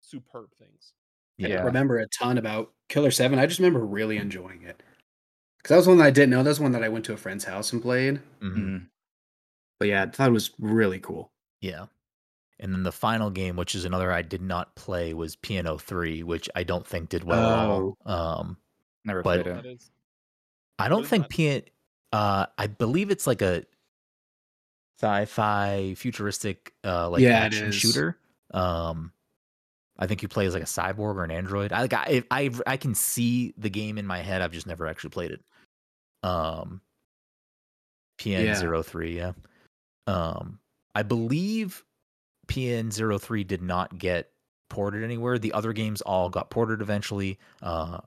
superb things. I don't Yeah. remember a ton about Killer Seven. I just remember really enjoying it. Because that was one that I didn't know. That was one that I went to a friend's house and played. Mhm. Mhm. But yeah, I thought it was really cool. Yeah. And then the final game, which is another I did not play, was Piano 3, which I don't think did well at all. Um, never played That it. is I don't think that? Piano Uh, I believe it's like a sci-fi futuristic uh like Yeah, action shooter. Um, I think you play as like a cyborg or an android. I like I I I can see the game in my head. I've just never actually played it. Um, PN03, yeah. Um, I believe PN03 did not get ported anywhere. The other games all got ported eventually. Uh,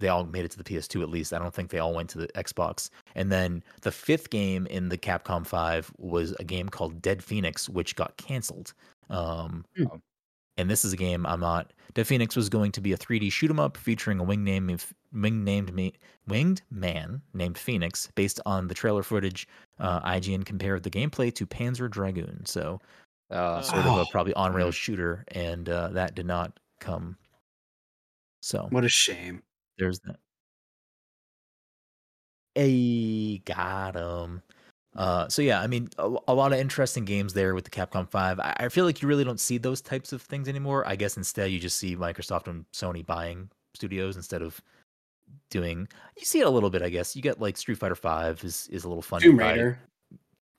they all made it to the PS2 at least. I don't think they all went to the Xbox. And then the fifth game in the Capcom 5 was a game called Dead Phoenix, which got canceled. Um, Hmm. and this is a game I'm not. Dead Phoenix was going to be a 3D shoot 'em up featuring a wing named wing named me winged man named Phoenix, based on the trailer footage. Uh, IGN compared the gameplay to Panzer Dragoon, so Uh, Oh. sort of a Oh. probably on rail shooter, and uh, that did not come. So What a shame. there's that. Hey, got him. Uh, so yeah, I mean, a, a lot of interesting games there with the Capcom Five. I, I feel like you really don't see those types of things anymore. I guess instead you just see Microsoft and Sony buying studios instead of doing. You see it a little bit, I guess. You get like Street Fighter Five is is a little fun. Tomb. Raider.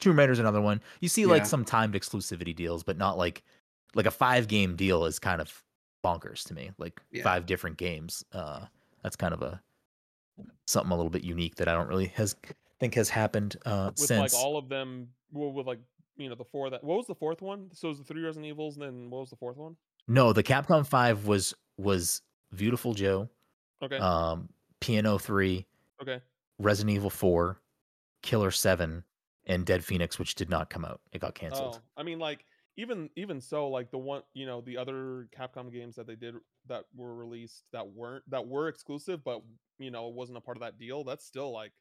Tomb Raider's another one. You see like Yeah. some timed exclusivity deals, but not like like a five game deal is kind of bonkers to me. Like Yeah. five different games. Uh that's kind of a something a little bit unique that I don't really has think has happened uh with since like all of them well, with like you know the four that what was the fourth one so it was the three resident evils and then what was the fourth one No, the Capcom 5 was was Viewtiful Joe, okay um Piano 3, okay Resident Evil 4, Killer 7 and Dead Phoenix which did not come out. It got canceled. oh i mean like even even so like the one you know the other capcom games that they did that were released that weren't that were exclusive but you know it wasn't a part of that deal that's still like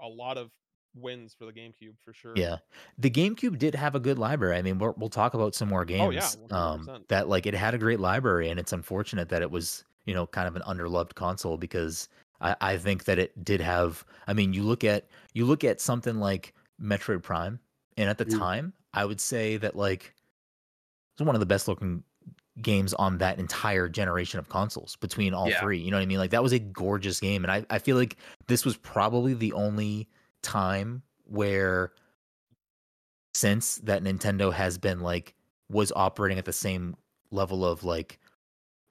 a lot of wins for the gamecube for sure Yeah, the GameCube did have a good library. I mean, we're, we'll talk about some more games. Oh, yeah, um, that like it had a great library, and it's unfortunate that it was you know kind of an underloved console because I, I think that it did have. I mean, you look at you look at something like Metroid Prime, and at the Mm. time, I would say that like it's one of the best looking games on that entire generation of consoles between all Yeah. three. You know what I mean? Like that was a gorgeous game. And I, I feel like this was probably the only time where since that Nintendo has been like was operating at the same level of like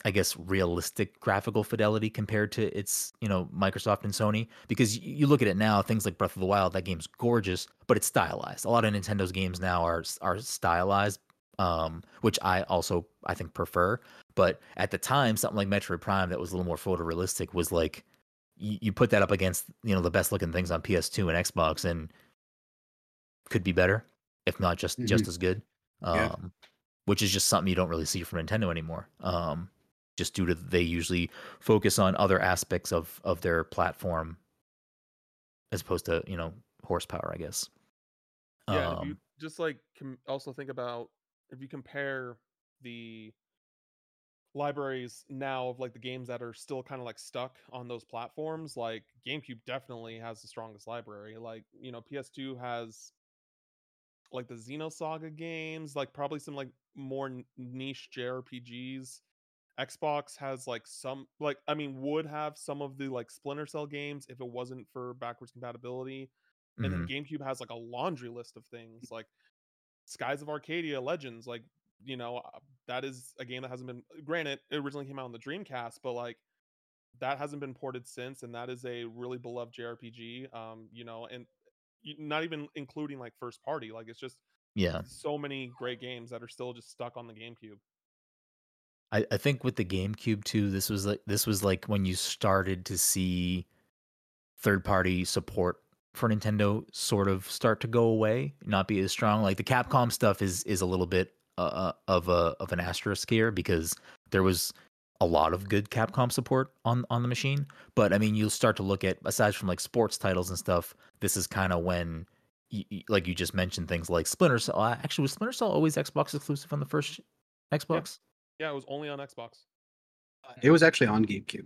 I guess realistic graphical fidelity compared to its, you know, Microsoft and Sony. Because you look at it now, things like Breath of the Wild, that game's gorgeous, but it's stylized. A lot of Nintendo's games now are are stylized, um, which I also I think prefer. But at the time, something like Metroid Prime that was a little more photorealistic was like you, you put that up against you know the best looking things on PS2 and Xbox, and could be better, if not just just as good. Um, Yeah. which is just something you don't really see from Nintendo anymore. Um, just due to they usually focus on other aspects of of their platform as opposed to you know horsepower, I guess. Yeah, Um, just like com- also think about if you compare the libraries now of like the games that are still kind of like stuck on those platforms, like GameCube definitely has the strongest library. Like, you know, PS2 has like the Xenosaga games, like probably some like more niche JRPGs. Xbox has like some like I mean would have some of the like Splinter Cell games if it wasn't for backwards compatibility and mhm. then GameCube has like a laundry list of things like Skies of Arcadia Legends like you know uh, that is a game that hasn't been granted it originally came out on the Dreamcast but like that hasn't been ported since and that is a really beloved JRPG um you know and not even including like first party like it's just yeah, so many great games that are still just stuck on the GameCube I, I think with the GameCube too, this was like this was like when you started to see third party support for Nintendo sort of start to go away, not be as strong. Like the Capcom stuff is is a little bit uh, uh, of a of an asterisk here because there was a lot of good Capcom support on on the machine. But I mean, you'll start to look at aside from like sports titles and stuff. This is kind of when. Like you just mentioned, things like Splinter Cell. Actually, was Splinter Cell always Xbox exclusive on the first Xbox? Yeah it was only on Xbox It was actually on GameCube.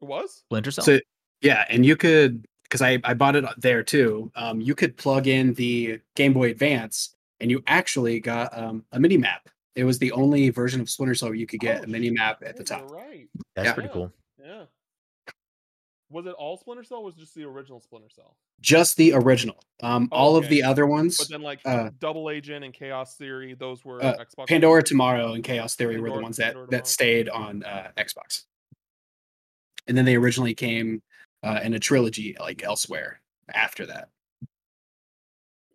it was Splinter Cell. So yeah, and you could because I I bought it there too. Um, you could plug in the Game Boy Advance, and you actually got um, a mini map. It was the only version of Splinter Cell you could get Oh, a mini map at the top. right That's yeah. pretty cool. Yeah. Was it all Splinter Cell? or Was it just the original Splinter Cell? Just the original. Um, Oh, all of the other ones, But then like uh, Double Agent and Chaos Theory, those were uh, Xbox. Pandora Tomorrow and Chaos Theory were the ones that Pandora that Tomorrow. stayed on uh, Xbox. And then they originally came uh, in a trilogy like elsewhere after that.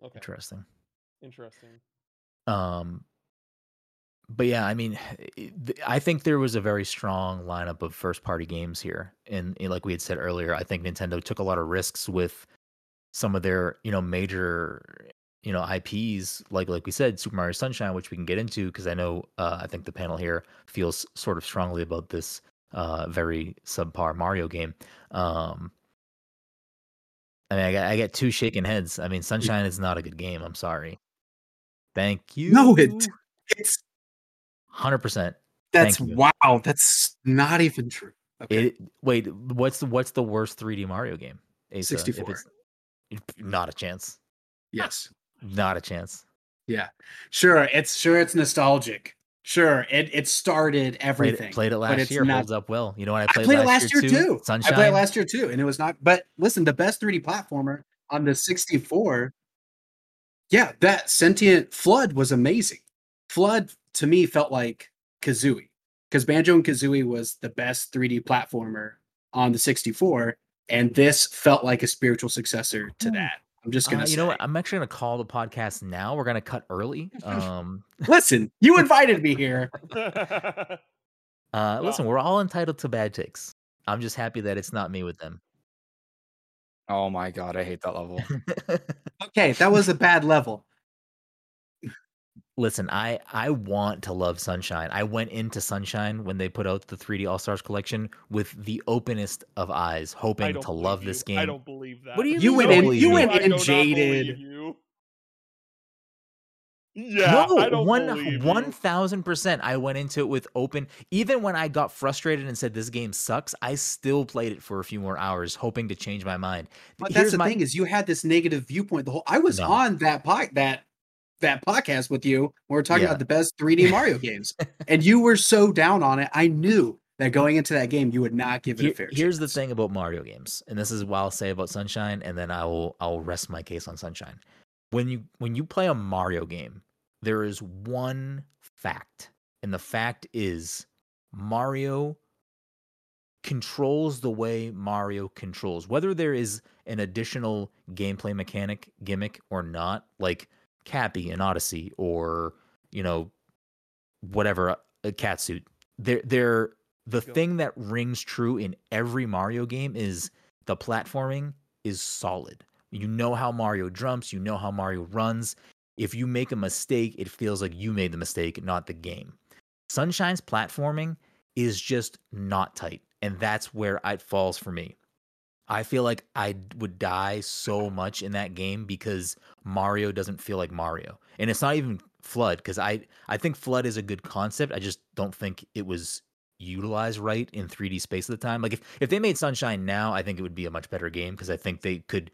Okay, Interesting. interesting. Um, but yeah, I mean, I think there was a very strong lineup of first party games here, and, like we had said earlier, I think Nintendo took a lot of risks with some of their you know major you know IPs, like like we said, Super Mario Sunshine, which we can get into because I know uh, I think the panel here feels sort of strongly about this uh, very subpar Mario game. Um, I mean, I got I get two shaking heads. I mean, Sunshine is not a good game. I'm sorry. Thank you. No, it it's Hundred percent. that's wow. That's not even true. Okay. It wait. What's the what's the worst 3D Mario game? Asa, uh, if 64. it's- Not a chance. yes. Not a chance. Yeah. Sure. It's sure it's nostalgic. Sure. It it started Played everything. it, played it last it's year. not- Holds up well. You know what I I played, played it last year, too. Sunshine. I played it last year too, and it was not. But listen, the best 3D platformer on the 64. Yeah, that sentient FLUDD was amazing. FLUDD to me felt like Kazooie because Banjo and Kazooie was the best 3D platformer on the 64, and this felt like a spiritual successor to Hmm. that. I'm just gonna Uh, say. you know what? I'm actually gonna call the podcast now. We're gonna cut early. Um, Listen, you invited me here. uh, listen, we're all entitled to bad takes. I'm just happy that it's not me with them. Oh my god, I hate that level. Okay, that was a bad level. Listen, I I want to love Sunshine. I went into Sunshine when they put out the 3D All Stars collection with the openest of eyes, hoping to love believe this you. game. I don't believe that. What do you You mean went in- believe you went in do not believe jaded. Yeah, no, I don't one believe one thousand percent. I went into it with open. Even when I got frustrated and said this game sucks, I still played it for a few more hours, hoping to change my mind. But Here's that's the my- thing is you had this negative viewpoint. The whole I was No. on that pod that that podcast with you we were talking Yeah. about the best 3D Mario games, and you were so down on it. I knew that going into that game you would not give it Here- a fair. here's the thing about Mario games, and this is what I'll say about Sunshine, and then I will I'll rest my case on Sunshine. When you when you play a Mario game, there is one fact, and the fact is Mario controls the way Mario controls. Whether there is an additional gameplay mechanic gimmick or not, like Cappy in Odyssey or you know whatever uh, a cat suit. They're they're the thing that rings true in every Mario game is the platforming is solid. You know how Mario jumps, you know how Mario runs. If you make a mistake, it feels like you made the mistake, not the game. Sunshine's platforming is just not tight, and that's where it falls for me. I feel like I would die so much in that game because Mario doesn't feel like Mario. And it's not even FLUDD because I I think FLUDD is a good concept. I just don't think it was utilized right in 3D space at the time. Like if if they made Sunshine now, I think it would be a much better game because I think they could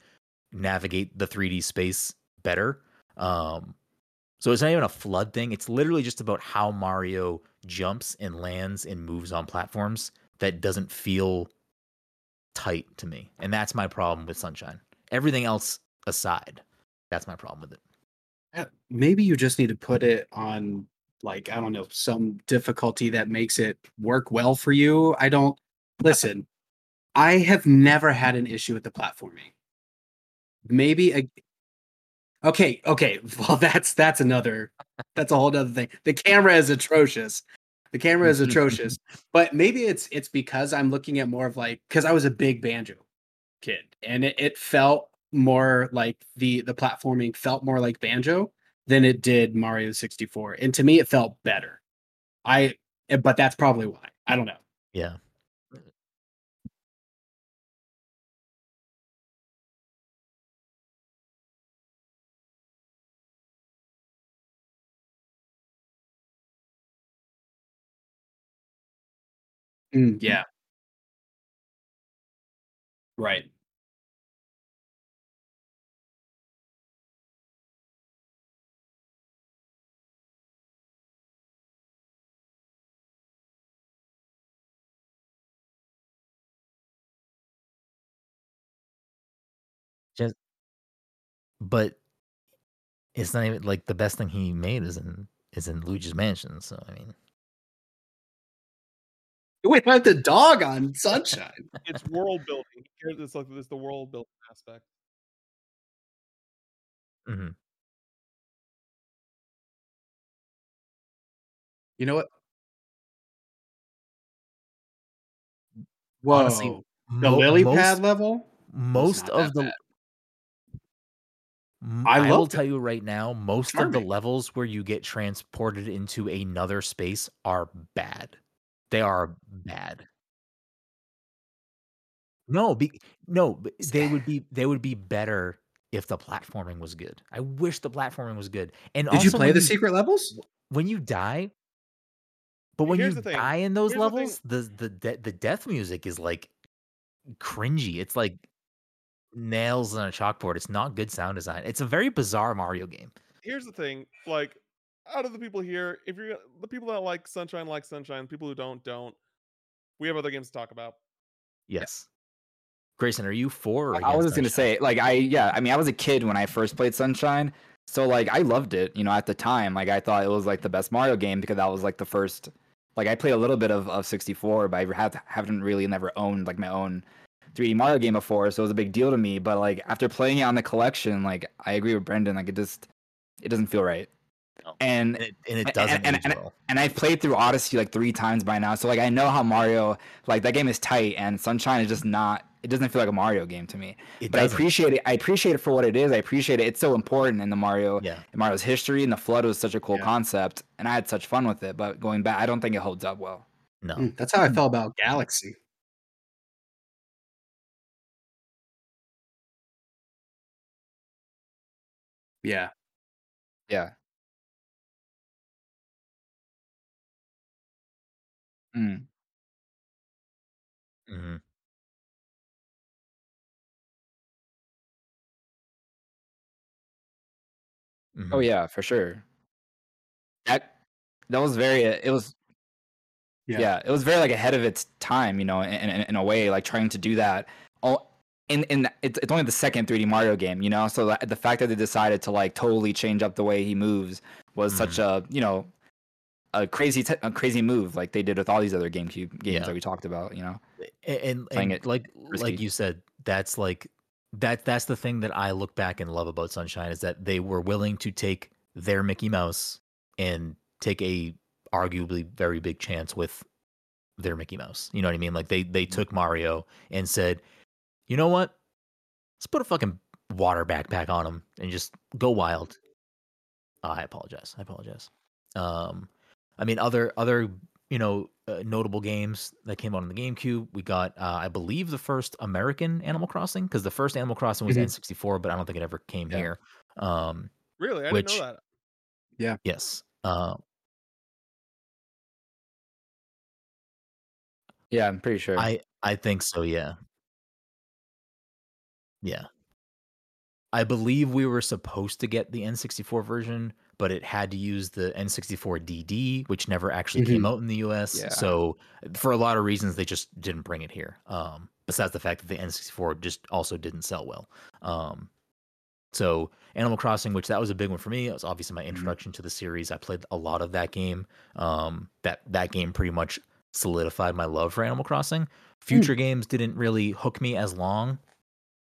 navigate the 3D space better. Um so it's not even a FLUDD thing. It's literally just about how Mario jumps and lands and moves on platforms that doesn't feel tight to me. And that's my problem with Sunshine. Everything else aside, that's my problem with it. Uh, Maybe you just need to put it on like I don't know some difficulty that makes it work well for you. I don't listen. I have never had an issue with the platforming. Maybe a Okay, okay. Well, that's that's another that's a whole other thing. The camera is atrocious. The camera is atrocious. But maybe it's it's because I'm looking at more of like because I was a big banjo kid and it, it felt more like the the platforming felt more like banjo than it did Mario 64. And to me it felt better. I eh, but that's probably why. I don't know. Yeah. Mm, yeah. Right. just but it's not even like the best thing he made is in is in Luigi's Mansion. So I mean, We went the dog on Sunshine. It's world building. He cares- It's like it's the world building aspect. mhm. You know what? Whoa. Honestly, the mo- lily most, pad level? most of the bad. M- I I, will it. tell you right now, most of the levels where you get transported into another space are bad. They are bad. No, be, no, they would be they would be better if the platforming was good. I wish the platforming was good. And Did you also play when the secret levels? when you die, but when Here's you the thing. die in those Here's the thing. levels, the the de- the death music is like cringy. It's like nails on a chalkboard. It's not good sound design. It's a very bizarre Mario game. Here's the thing. Like, out of the people here, if you're the people that like Sunshine like Sunshine, people who don't don't. We have other games to talk about. Yes. Grayson, are you for or I was against just gonna say, like, I yeah, I mean, I was a kid when I first played Sunshine, so like, I loved it. You know, at the time, like, I thought it was like the best Mario game because that was like the first. Like, I played a little bit of, of 64, but I have haven't really never owned like my own 3D Mario game before, so it was a big deal to me. But like, after playing it on the collection, like, I agree with Brendan. Like, it just it doesn't feel right. No. And and it, and it doesn't and- and- well. and I've played through Odyssey like three times by now, so like I know how Mario like that game is tight, and Sunshine is just not. It doesn't feel like a Mario game to me. It But I doesn't. appreciate it. I appreciate it for what it is. I appreciate it. It's so important in the Mario Yeah. in Mario's history, and the FLUDD was such a cool Yeah. concept, and I had such fun with it. But going back, I don't think it holds up well. No. Mm, That's how I felt about Galaxy. Yeah. Yeah. Mm. hmm Oh yeah, for sure. That that was very. It was Yeah. yeah. it was very like ahead of its time, you know, in, in, in a way, like trying to do that. Oh, in in it's, it's only the second 3D Mario game, you know, so that, the fact that they decided to like totally change up the way he moves was such a you know a crazy te- a crazy move, like they did with all these other GameCube games Yeah. that we talked about, you know. And, and, Playing and it like risky. like you said, that's like that that's the thing that I look back and love about Sunshine is that they were willing to take their Mickey Mouse and take a arguably very big chance with their Mickey Mouse. You know what I mean? Like they they took Mario and said, "You know what? Let's put a fucking water backpack on him and just go wild." Oh, I apologize. I apologize. Um, I mean, other other you know uh, notable games that came out on the GameCube. We got, uh, I believe, the first American Animal Crossing because the first Animal Crossing was Mhm. N64, but I don't think it ever came Yeah. here. Um, Really, I Which- didn't know that. Yeah. Yes. Uh, Yeah, I'm pretty sure. I I think so. Yeah. Yeah. I believe we were supposed to get the N64 version, but it had to use the N64 DD, which never actually came out in the US. Yeah. So for a lot of reasons, they just didn't bring it here. Um, besides the fact that the N64 just also didn't sell well. Um, so Animal Crossing, which that was a big one for me. It was obviously my introduction to the series. I played a lot of that game. Um, that that game pretty much solidified my love for Animal Crossing. Future games didn't really hook me as long.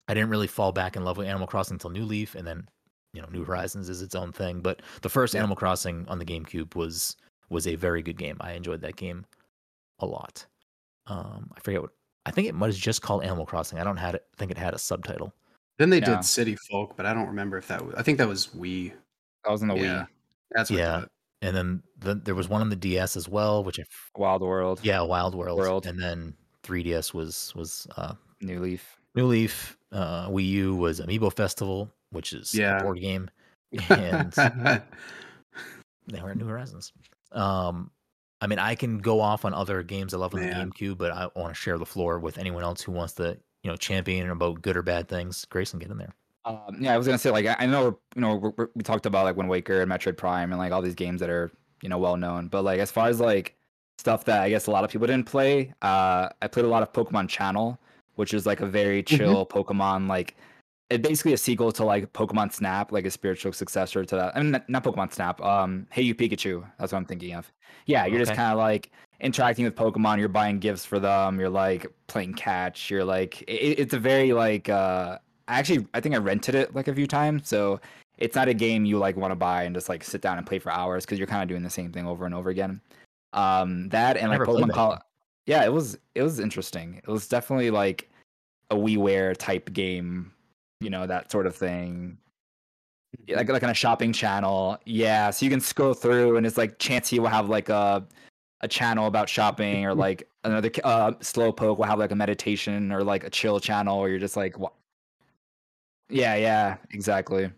I didn't really fall back in love with Animal Crossing until New Leaf, and then you know New Horizons is its own thing. But the first Yeah. Animal Crossing on the GameCube was was a very good game. I enjoyed that game a lot. Um, I forget what I think it was just called Animal Crossing. I don't had it. think it had a subtitle. Then they Yeah. did City Folk, but I don't remember if that was. I think that was Wii. that was in the yeah. Wii, That's what Yeah. And then the, there was one on the DS as well, which I f- Wild World, yeah, Wild World. World. And then 3DS was was uh, New Leaf. New Leaf. Uh, Wii U was Amiibo Festival, which is Yeah. a board game. And they were at New Horizons. Um, I mean, I can go off on other games I love on Man. the GameCube, but I want to share the floor with anyone else who wants to, you know, champion about good or bad things. Grayson, get in there. Um, yeah, I was gonna say like I, I know you know we we talked about like Wind Waker and Metroid Prime and like all these games that are you know well known, but like as far as like stuff that I guess a lot of people didn't play, uh, I played a lot of Pokemon Channel, which is like a very chill Pokemon like it's basically a sequel to like Pokemon Snap, like a spiritual successor to that. I mean, not, not Pokemon Snap. Um, Hey You Pikachu. That's what I'm thinking of. Yeah, you're just kind of like interacting with Pokemon. You're buying gifts for them. You're like playing catch. You're like it, it's a very like uh. Actually, I think I rented it like a few times, so it's not a game you like want to buy and just like sit down and play for hours because you're kind of doing the same thing over and over again. Um, that and like Pokemon Call. Yeah, it was it was interesting. It was definitely like a WiiWare type game, you know, that sort of thing. Like like on a shopping channel. Yeah, so you can scroll through and it's like Chansey will have like a a channel about shopping or like another uh Slowpoke will have like a meditation or like a chill channel where you're just like wa- Yeah, yeah, exactly.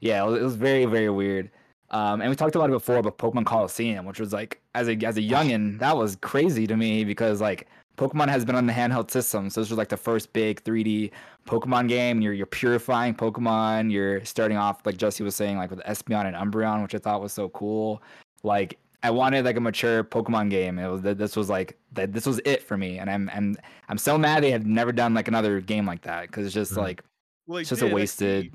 Yeah, it was very very weird. Um, and we talked about it before, but Pokemon Colosseum, which was like as a as a youngin, that was crazy to me because like Pokemon has been on the handheld system, so this was like the first big 3D Pokemon game. You're you're purifying Pokemon. You're starting off like Jesse was saying, like with Espeon and Umbreon, which I thought was so cool. Like I wanted like a mature Pokemon game. It was this was like that. This was it for me, and I'm and I'm so mad they have never done like another game like that because it's just Mhm. like Well, it's just a did, XD. wasted.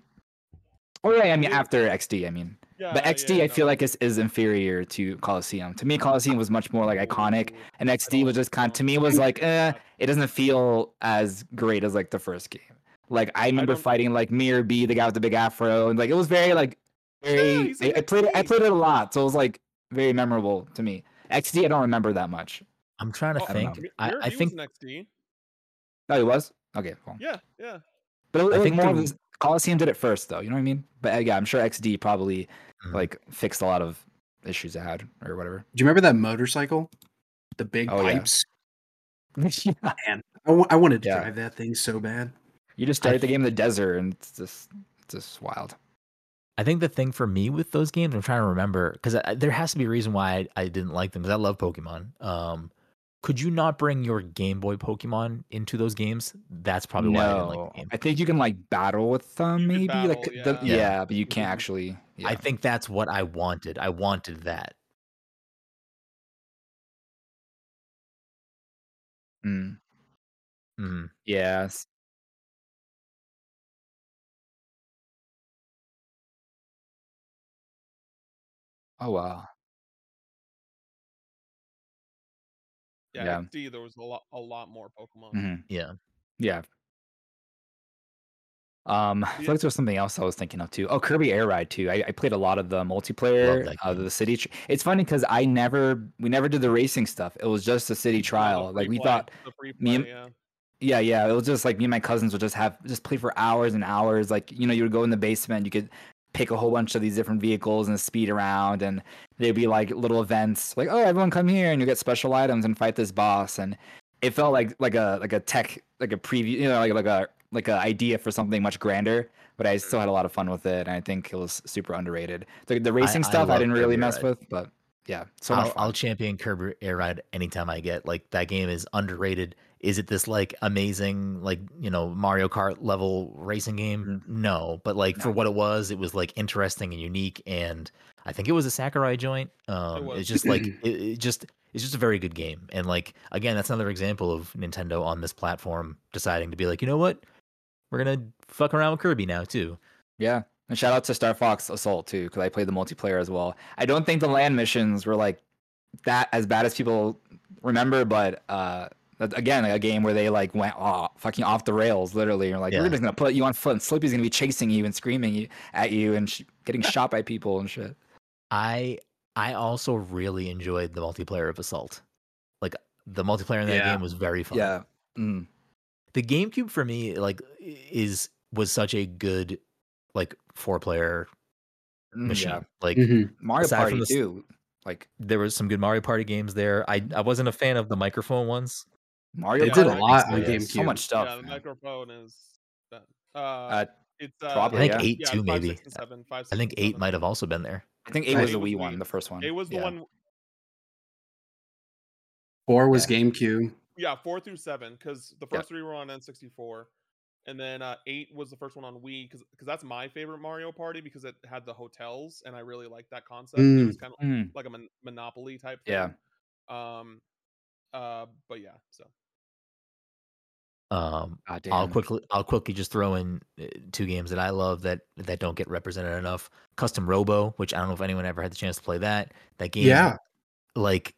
Oh yeah, I mean after XD, I mean. Yeah, But XD, yeah, I feel like is, is inferior to Colosseum. To me, Colosseum was much more like iconic, and XD was just kind. don't To me, was like, eh, it doesn't feel as great as like the first game. Like I remember don't- fighting like Miror B, the guy with the big afro, and like it was very like very. he's I, I played it. I played it a lot, so it was like very memorable to me. XD, I don't remember that much. I'm trying to Oh, think. know. Mi- I, Miror I B think was an XD. Oh, it was okay. Well. Yeah, yeah. But it, was- I it was think more the- of this, Colosseum did it first, though. You know what I mean? But uh, yeah, I'm sure XD probably Mhm. like fixed a lot of issues it had or whatever. Do you remember that motorcycle? The big Oh, pipes. yeah. Man, I I wanted to Yeah. drive that thing so bad. You just I the game in the desert, and it's just it's just wild. I think the thing for me with those games, I'm trying to remember because there has to be a reason why I, I didn't like them because I love Pokemon. Um, could you not bring your Game Boy Pokemon into those games? That's probably why I didn't like no, the game. I think you can like battle with them, maybe can like battle, the, yeah. yeah. Yeah. but you can't actually. Yeah. I think that's what I wanted. I wanted that. Mm, Mhm. yes. Oh wow. Yeah, Yeah. XD there was a lot a lot more Pokemon. Mhm. Yeah. Yeah. Um, I Yeah. feel like there was something else I was thinking of too. Oh, Kirby Air Ride too. I, I played a lot of the multiplayer, that uh, the city. Tr- it's funny because I never, we never did the racing stuff. It was just the city Yeah, the trial. Like we play- thought, the me and- yeah. Yeah, yeah. It was just like me and my cousins would just have just play for hours and hours. Like you know, you would go in the basement, you could pick a whole bunch of these different vehicles and speed around, and there'd be like little events, like oh, everyone come here and you get special items and fight this boss. And it felt like like a like a tech like a preview, you know, like like a like a idea for something much grander. But I still had a lot of fun with it, and I think it was super underrated. The the racing I stuff I love didn't really mess Ride. with, but yeah, so I'll. I'll champion Kirby Air Ride anytime I get. Like that game is underrated. Is it this like amazing like you know Mario Kart level racing game? No, but like for what it was, it was like interesting and unique. And I think it was a Sakurai joint. Um, was. it's just like it, it just it's just a very good game. And like again, that's another example of Nintendo on this platform deciding to be like, you know what, we're gonna fuck around with Kirby now too. Yeah. And shout out to Star Fox Assault too, because I played the multiplayer as well. I don't think the land missions were like that as bad as people remember, but uh again, a game where they like went off, fucking off the rails, literally. You're like, Yeah. we're just gonna put you on foot, and Slippy's gonna be chasing you and screaming at you and sh- getting shot by people and shit. I I also really enjoyed the multiplayer of Assault. Like the multiplayer in that Yeah. game was very fun. Mm. the GameCube for me like is was such a good like four player Mm, machine. Yeah. Like Mhm. Mario Party the too. Like there was some good Mario Party games there. I I wasn't a fan of the microphone ones. Mario They Yeah, did a lot on yeah. GameCube. So much stuff. yeah, the man. microphone is. Uh, Uh, it's uh, probably, I think yeah. eight yeah, too, five, maybe. six, and seven, five, I think and eight seven. might have also been there. I think eight Right. was the Eight was Wii one, the first one. It was the Yeah. one. Four was Yeah. GameCube. Yeah, four through seven, because the Yeah. first three were on N64, and then uh, eight was the first one on Wii, because because that's my favorite Mario Party because it had the hotels, and I really liked that concept. It Mm. was kind of Mm, like a mon- Monopoly type. Yeah. Thing. Um. Uh. But yeah. So. Um, God I'll quickly I'll quickly just throw in uh, two games that I love that that don't get represented enough. Custom Robo, which I don't know if anyone ever had the chance to play that. That game, Yeah. like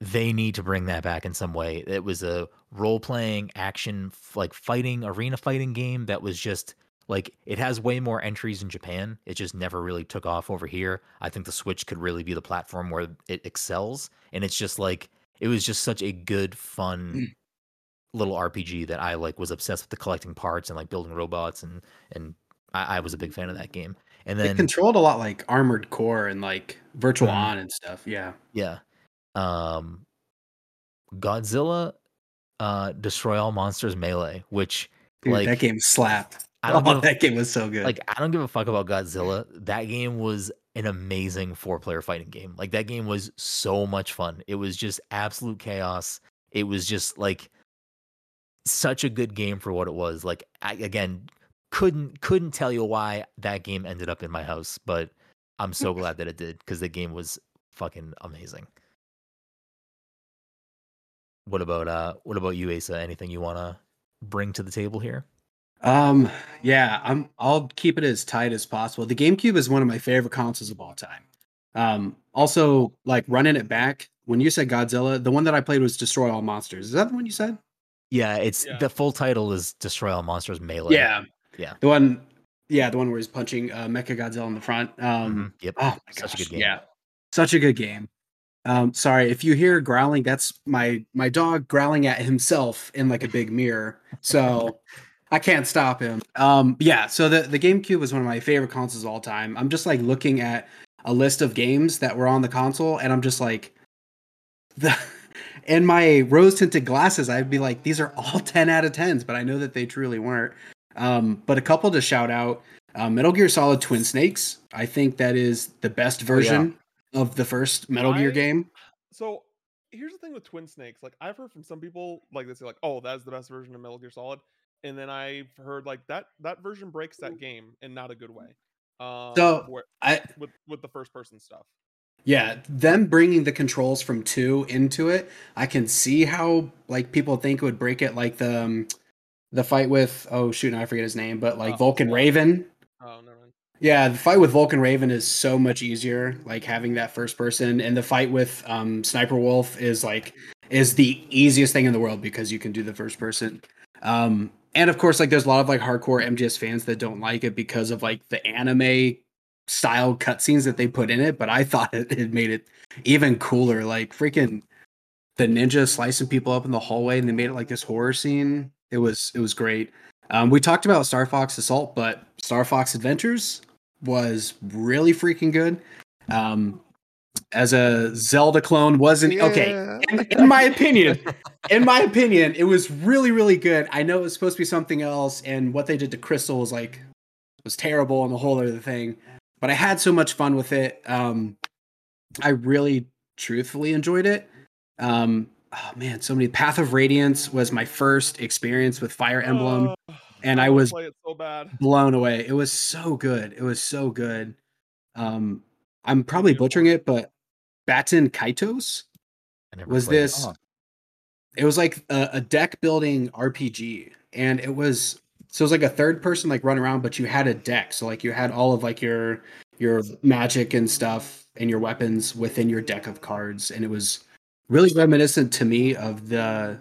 they need to bring that back in some way. It was a role playing action like fighting arena fighting game that was just like it has way more entries in Japan. It just never really took off over here. I think the Switch could really be the platform where it excels and it's just like it was just such a good fun little RPG that I like was obsessed with the collecting parts and like building robots and and I, I was a big fan of that game. And It then controlled a lot like Armored Core and like Virtual Mhm. On and stuff. Yeah. Yeah. Um Godzilla uh Destroy All Monsters Melee, which Dude, like that game slapped. I don't Oh, a, that game was so good. like I don't give a fuck about Godzilla. That game was an amazing four-player fighting game. Like that game was so much fun. It was just absolute chaos. It was just like such a good game for what it was. Like I, again, couldn't couldn't tell you why that game ended up in my house, but I'm so glad that it did because the game was fucking amazing. What about uh what about you, Asa? Anything you wanna bring to the table here? Um, yeah, I'm I'll keep it as tight as possible. The GameCube is one of my favorite consoles of all time. Um, also like running it back, when you said Godzilla, the one that I played was Destroy All Monsters. Is that the one you said? Yeah, it's Yeah. the full title is Destroy All Monsters Melee. Yeah. Yeah. The one yeah, the one where he's punching uh Mecha Godzilla in the front. Um Mhm, Yep. oh my Such a good game. Yeah. Such a good game. Um sorry, if you hear growling, that's my my dog growling at himself in like a big mirror. So I can't stop him. Um, yeah, so the, the GameCube was one of my favorite consoles of all time. I'm just like looking at a list of games that were on the console, and I'm just like, the in my rose tinted glasses, I'd be like, these are all 10 out of 10s, but I know that they truly weren't. Um, but a couple to shout out uh, Metal Gear Solid Twin Snakes. I think that is the best version of the first Metal Gear game. So here's the thing with Twin Snakes. Like I've heard from some people, like they say, like, "Oh, that's the best version of Metal Gear Solid," and then I've heard like that that version breaks that game in not a good way. Um, So, where, I with with the first person stuff. Yeah, them bringing the controls from two into it, I can see how like people think it would break it, like the um, the fight with oh shoot, I forget his name, but like Uh, Vulcan yeah. Raven. Oh, never mind. Yeah, the fight with Vulcan Raven is so much easier, like having that first person, and the fight with um, Sniper Wolf is like is the easiest thing in the world because you can do the first person. Um, and of course, like there's a lot of like hardcore MGS fans that don't like it because of like the anime style cutscenes that they put in it. But I thought it, it made it even cooler. Like freaking the ninja slicing people up in the hallway, and they made it like this horror scene. It was it was great. Um, we talked about Star Fox Assault, but Star Fox Adventures was really freaking good. Um, as a Zelda clone, wasn't okay. In, in my opinion, in my opinion, it was really, really good. I know it was supposed to be something else, and what they did to Crystal was like was terrible and the whole other thing. But I had so much fun with it. Um, I really, truthfully enjoyed it. Um, oh man, so many. Path of Radiance was my first experience with Fire Emblem Uh, and I wanna was play it so bad. blown away. It was so good. It was so good. Um, I'm probably butchering it, but Baten Kaitos was played it. this. Oh. It was like a, a deck building RPG, and it was so it was like a third person like run around, but you had a deck. So like you had all of like your your magic and stuff and your weapons within your deck of cards, and it was really reminiscent to me of the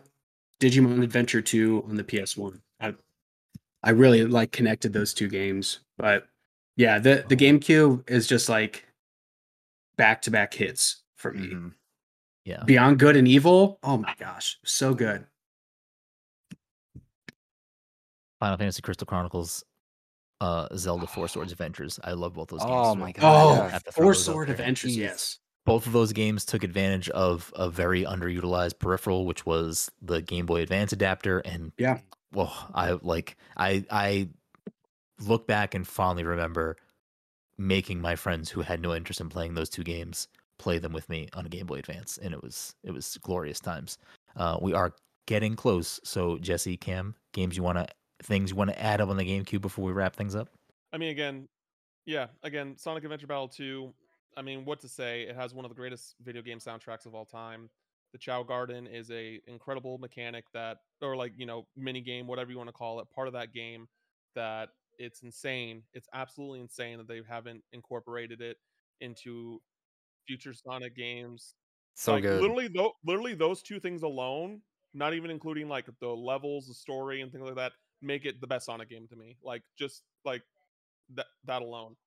Digimon Adventure 2 on the PS1. I, I really like connected those two games. But yeah, the the GameCube is just like back to back hits for me. Mm-hmm. Mhm. Yeah. Beyond Good and Evil, oh my gosh, so good. Final Fantasy Crystal Chronicles, uh, Zelda Four Swords Adventures. I love both those games. Oh my Oh, God, I have to throw Four those Sword there. Adventures, Jeez. yes. Both of those games took advantage of a very underutilized peripheral, which was the Game Boy Advance adapter. And Yeah. well, I like I I look back and fondly remember making my friends who had no interest in playing those two games play them with me on a Game Boy Advance, and it was it was glorious times. Uh, we are getting close, so Jesse, Cam, games you want to things you want to add up on the GameCube before we wrap things up. I mean, again, yeah, again, Sonic Adventure Battle 2. I mean, what to say? It has one of the greatest video game soundtracks of all time. The Chao Garden is a incredible mechanic that, or like you know, mini game, whatever you want to call it, part of that game that it's insane. It's absolutely insane that they haven't incorporated it into future Sonic games. So like good. literally, though, literally those two things alone, not even including like the levels, the story, and things like that, make it the best Sonic game to me. Like just like that that alone.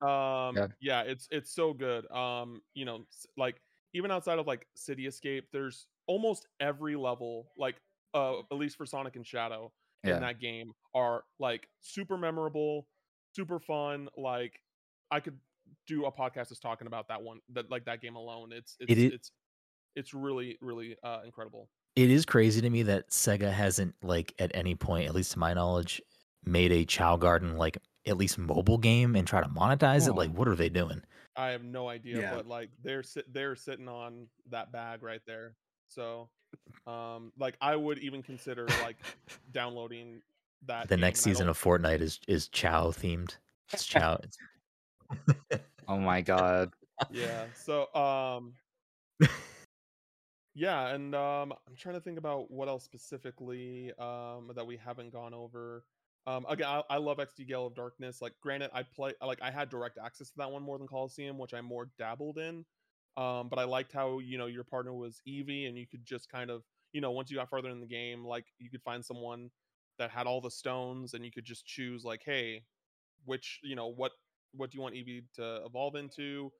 Um, Yeah. yeah, it's it's so good. Um, you know, like even outside of like City Escape, there's almost every level, like uh, at least for Sonic and Shadow in that game, are like super memorable, super fun. Like I could do a podcast just talking about that one, that like that game alone. It's it's It i- it's it's really really uh incredible. It is crazy to me that Sega hasn't like at any point, at least to my knowledge, made a Chao Garden like at least mobile game and try to monetize it. Oh. Like, what are they doing? I have no idea, Yeah. but like they're sit they're sitting on that bag right there. So, um, like I would even consider like downloading that. The next season of Fortnite is is Chao themed. It's Chao. Oh my god. yeah. So, um, yeah, and um, I'm trying to think about what else specifically um that we haven't gone over. Um, again, I, I love XD Gale of Darkness. Like, granted, I play like I had direct access to that one more than Colosseum, which I more dabbled in. Um, but I liked how you know your partner was Eevee, and you could just kind of you know once you got further in the game, like you could find someone that had all the stones, and you could just choose like, hey, which you know what what do you want Eevee to evolve into?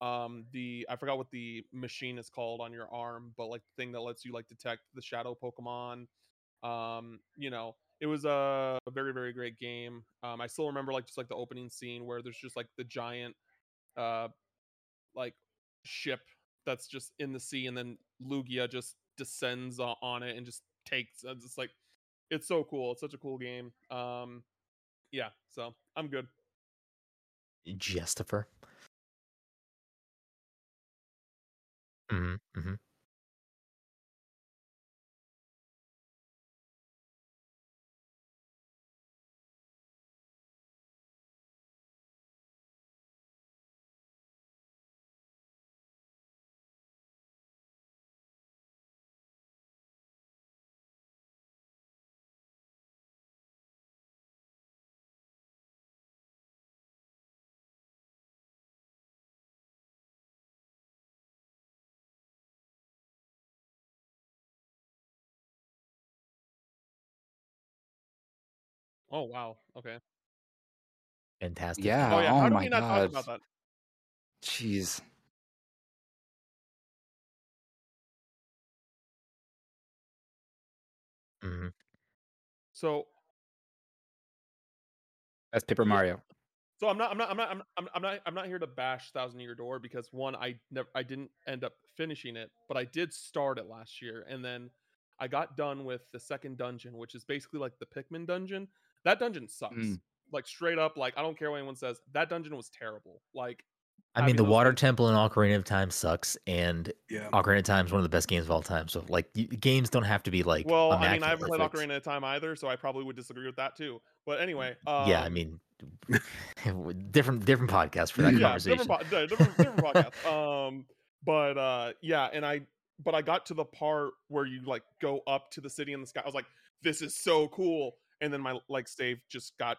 Um, the I forgot what the machine is called on your arm, but like the thing that lets you like detect the shadow Pokemon. Um, you know, it was a, a very very great game. Um, I still remember like just like the opening scene where there's just like the giant, uh, like ship that's just in the sea, and then Lugia just descends o- on it and just takes. It's just like it's so cool. It's such a cool game. Um, yeah, so I'm good. Justifer. Hmm hmm Oh wow. Okay. Fantastic. Yeah. Oh yeah. Oh How do my we not god. talk about that? Jeez. hmm So That's Paper Mario. So I'm not I'm not I'm not I'm, I'm, I'm not I'm not here to bash Thousand Year Door because one I never I didn't end up finishing it, but I did start it last year and then I got done with the second dungeon, which is basically like the Pikmin dungeon. That dungeon sucks. Mm. Like straight up, like I don't care what anyone says. That dungeon was terrible. Like I mean, the Water things- Temple in Ocarina of Time sucks, and Yeah. Ocarina of Time is one of the best games of all time. So, like, y- games don't have to be like. Well, I mean, I haven't immaculate played perfect. Ocarina of Time either, so I probably would disagree with that too. But anyway, um, yeah, I mean, different different podcast for that Yeah, yeah, conversation. different, po- different, different podcast. Um, but uh, yeah, and I, but I got to the part where you like go up to the city in the sky. I was like, this is so cool. And then my like save just got,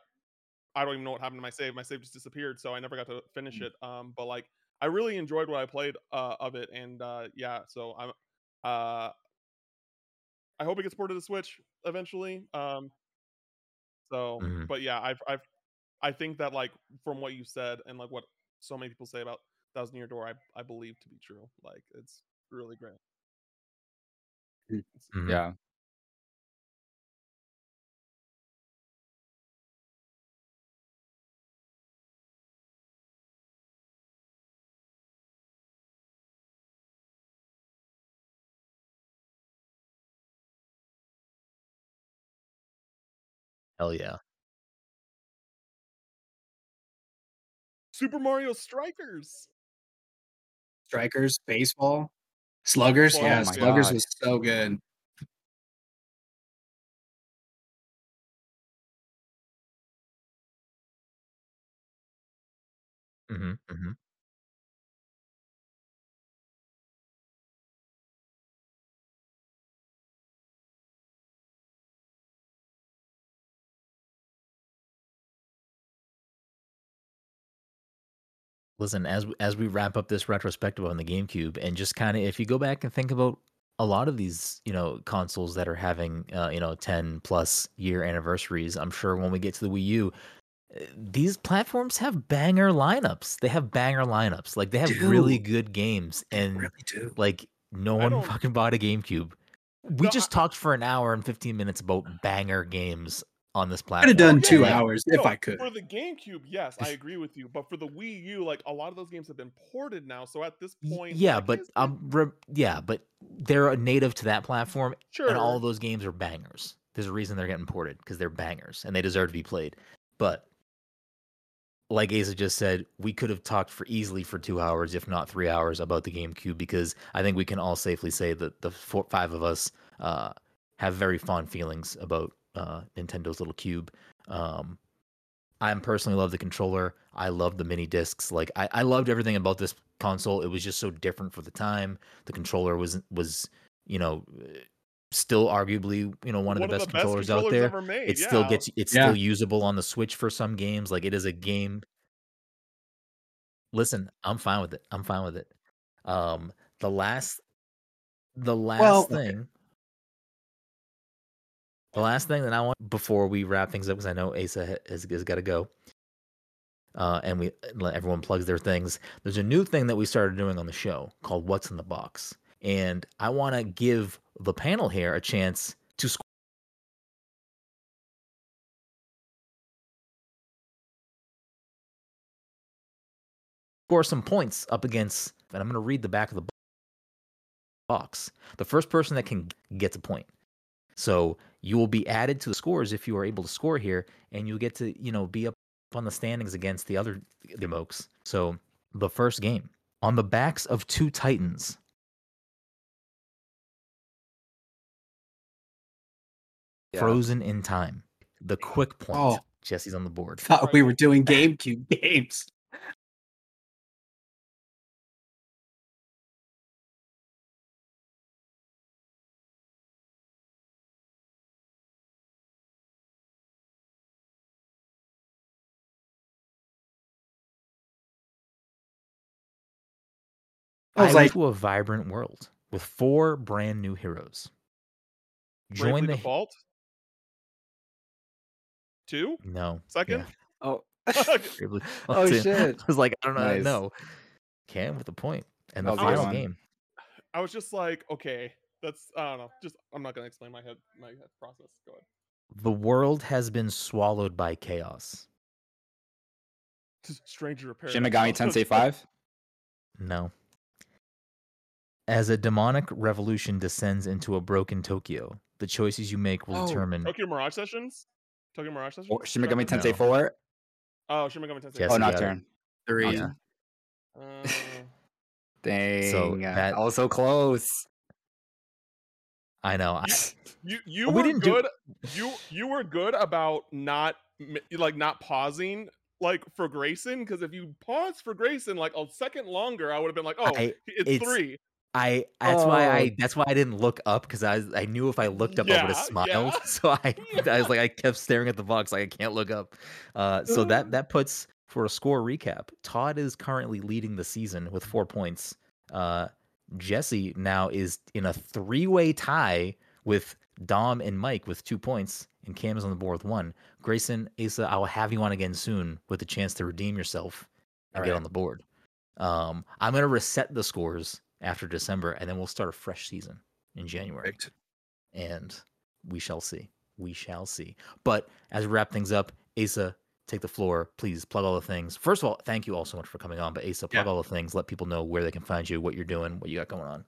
I don't even know what happened to my save. My save just disappeared, so I never got to finish it. Um, but like, I really enjoyed what I played uh of it, and uh, yeah, so I'm, uh, I hope it gets ported to Switch eventually. Um, so, Mhm. but yeah, I've, I've, I think that like from what you said and like what so many people say about Thousand Year Door, I, I believe to be true. Like it's really great. Mm. Mhm. Yeah. Hell yeah. Super Mario Strikers. Strikers, baseball, sluggers. Oh yeah, sluggers God. was so good. hmm hmm listen as as we wrap up this retrospective on the GameCube, and just kind of if you go back and think about a lot of these, you know, consoles that are having, uh, you know, ten plus year anniversaries, I'm sure when we get to the Wii U, uh, these platforms have banger lineups. They have banger lineups. Like they have really good games, and really like no I one fucking bought a GameCube. We No, I- just talked for an hour and 15 minutes about banger games on this platform. I'd have done two yeah. hours if No, I could. For the GameCube, yes, I agree with you. But for the Wii U, like a lot of those games have been ported now. So at this point, yeah, like, but um, re- yeah, but they're a native to that platform, sure. and all of those games are bangers. There's a reason they're getting ported because they're bangers and they deserve to be played. But like Asa just said, we could have talked for easily for two hours, if not three hours, about the GameCube because I think we can all safely say that the four, five of us uh, have very fond feelings about uh, Nintendo's little cube. Um, I personally love the controller. I love the mini discs. Like I, I loved everything about this console. It was just so different for the time. The controller was was you know still arguably you know one of the best controllers out there. ever made. It still gets it's Yeah. still usable on the Switch for some games. Like it is a game. Listen, I'm fine with it. I'm fine with it. Um, the last, the last Well, okay. thing, the last thing that I want before we wrap things up, because I know Asa has, has got to go. Uh, and we let everyone plugs their things. There's a new thing that we started doing on the show called "What's in the Box," and I want to give the panel here a chance to sc- score some points up against. And I'm going to read the back of the box. The first person that can gets a point. So you will be added to the scores if you are able to score here, and you'll get to you know be up on the standings against the other the Mokes. So the first game on the backs of two Titans. Yeah. Frozen in time. The quick oh. point. Oh. Jesse's on the board. Thought we were doing GameCube games. I I was went like, to a vibrant world with four brand new heroes. Join the Default. Two no second. Oh. Oh Default. shit. I was like, I don't know. Nice. No, Cam with a point, and the That was a good final one. game. I was just like, okay, that's I don't know. Just I'm not gonna explain my head my head process. Go ahead. The world has been swallowed by chaos. Stranger Repair. Shin Megami Tensei 5? No. As a demonic revolution descends into a broken Tokyo, the choices you make will Oh, determine. Tokyo Mirage Sessions. Tokyo Mirage Sessions. Or Shin Megami Trevor? Tensei 4? Oh, Shin Megami Tensei. Yes, Oh, you got it. Nocturne. three. Yeah. Uh, Dang. that- I was so close. I know. I, you you We were didn't do- good. You you were good about not like not pausing like for Grayson because if you pause for Grayson like a second longer, I would have been like, oh, I- it's, it's- three. I that's why Oh. I that's why I didn't look up because I I knew if I looked up I would have smiled. yeah. So I I was like I kept staring at the box like I can't look up. Uh, so that that puts for a score recap. Todd is currently leading the season with four points. Uh, Jesse now is in a three way tie with Dom and Mike with two points, and Cam is on the board with one. Grayson, Asa, I will have you on again soon with a chance to redeem yourself and get on the board. Um, I'm gonna reset the scores after December, and then we'll start a fresh season in January, Perfect. and we shall see. We shall see. But as we wrap things up, Asa, take the floor. Please plug all the things. First of all, thank you all so much for coming on. But Asa, plug Yeah. all the things. Let people know where they can find you, what you're doing, what you got going on.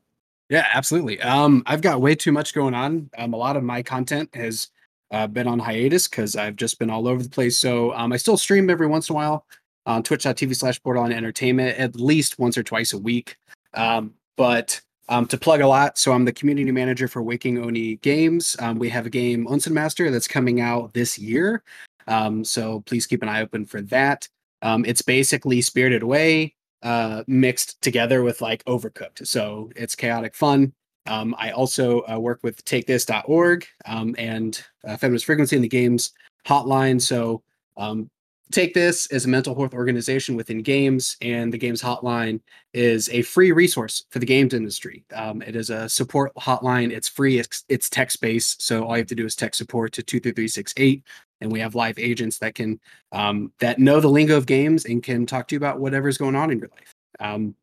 Yeah, absolutely. Um, I've got way too much going on. Um, a lot of my content has uh, been on hiatus because I've just been all over the place. So um, I still stream every once in a while on twitch.tv slash borderline entertainment at least once or twice a week. Um, but um, to plug a lot, so I'm the community manager for Waking Oni Games. Um, we have a game Onsen Master that's coming out this year. Um, so please keep an eye open for that. Um, it's basically Spirited Away uh, mixed together with like Overcooked. So it's chaotic fun. Um, I also uh, work with takethis.org um, and uh, Feminist Frequency in the Games hotline. So um, take this as a mental health organization within games, and the Games Hotline is a free resource for the games industry. Um, it is a support hotline. It's free. It's, it's text based, so all you have to do is text support to two three three six eight, and we have live agents that can um, that know the lingo of games and can talk to you about whatever's going on in your life. Um,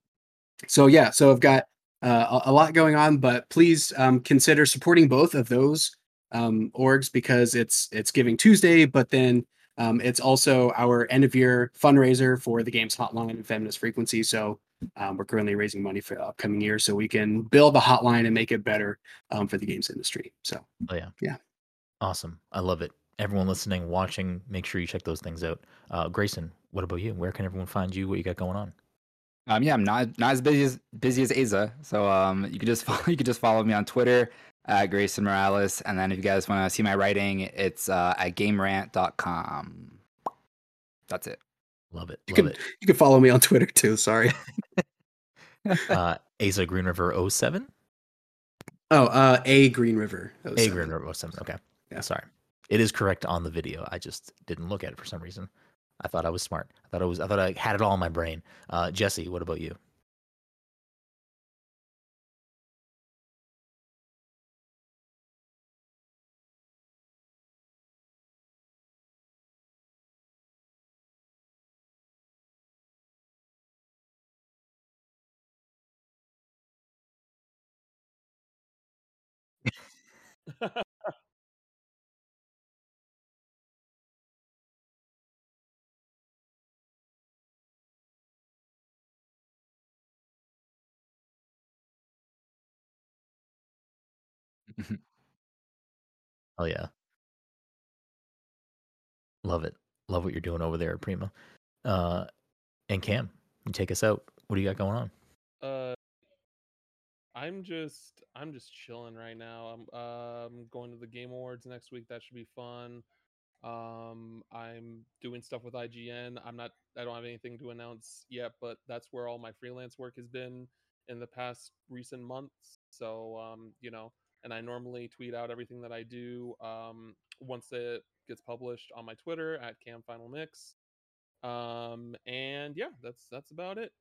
so yeah, so I've got uh, a, a lot going on, but please um, consider supporting both of those um, orgs because it's it's Giving Tuesday, but then um, it's also our end of year fundraiser for the games hotline and feminist frequency. So um, we're currently raising money for the upcoming year so we can build the hotline and make it better um, for the games industry. So Oh yeah. Yeah. Awesome. I love it. Everyone listening, watching, make sure you check those things out. Uh, Grayson, what about you? Where can everyone find you? What you got going on? Um, yeah, I'm not not as busy as busy as Asa, so um, you can just follow, you can just follow me on Twitter at Grayson Morales, and then if you guys want to see my writing, it's uh, at GameRant.com. That's it. Love it. you Love can it. you can follow me on Twitter too. Sorry. Uh, Asa Green River 07? Oh, uh, a Green River. That was A. Green River 07. Okay. Yeah. Sorry. It is correct on the video. I just didn't look at it for some reason. I thought I was smart. I thought I was. I thought I had it all in my brain. Uh, Jesse, what about you? Oh yeah. Love it. Love what you're doing over there, at Prima. Uh, and Cam, you take us out. What do you got going on? Uh, I'm just I'm just chilling right now. I'm um going to the Game Awards next week. That should be fun. Um, I'm doing stuff with IGN. I'm not. I don't have anything to announce yet, but that's where all my freelance work has been in the past recent months. So um, you know, and I normally tweet out everything that I do um once it gets published on my Twitter at Cam Final Mix. Um, and yeah, that's that's about it.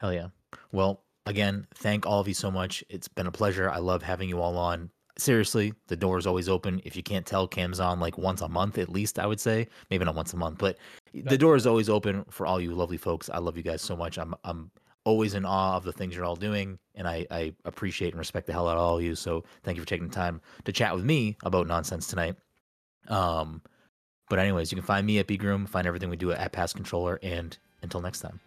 Hell yeah. Well, again, thank all of you so much. It's been a pleasure. I love having you all on. Seriously, the door is always open. If you can't tell, Cam's on like once a month at least, I would say. Maybe not once a month, but the door is always open for all you lovely folks. I love you guys so much. I'm I'm always in awe of the things you're all doing, and I, I appreciate and respect the hell out of all of you. So thank you for taking the time to chat with me about nonsense tonight. Um, but anyways, you can find me at B Groom, find everything we do at Pass Controller, and until next time.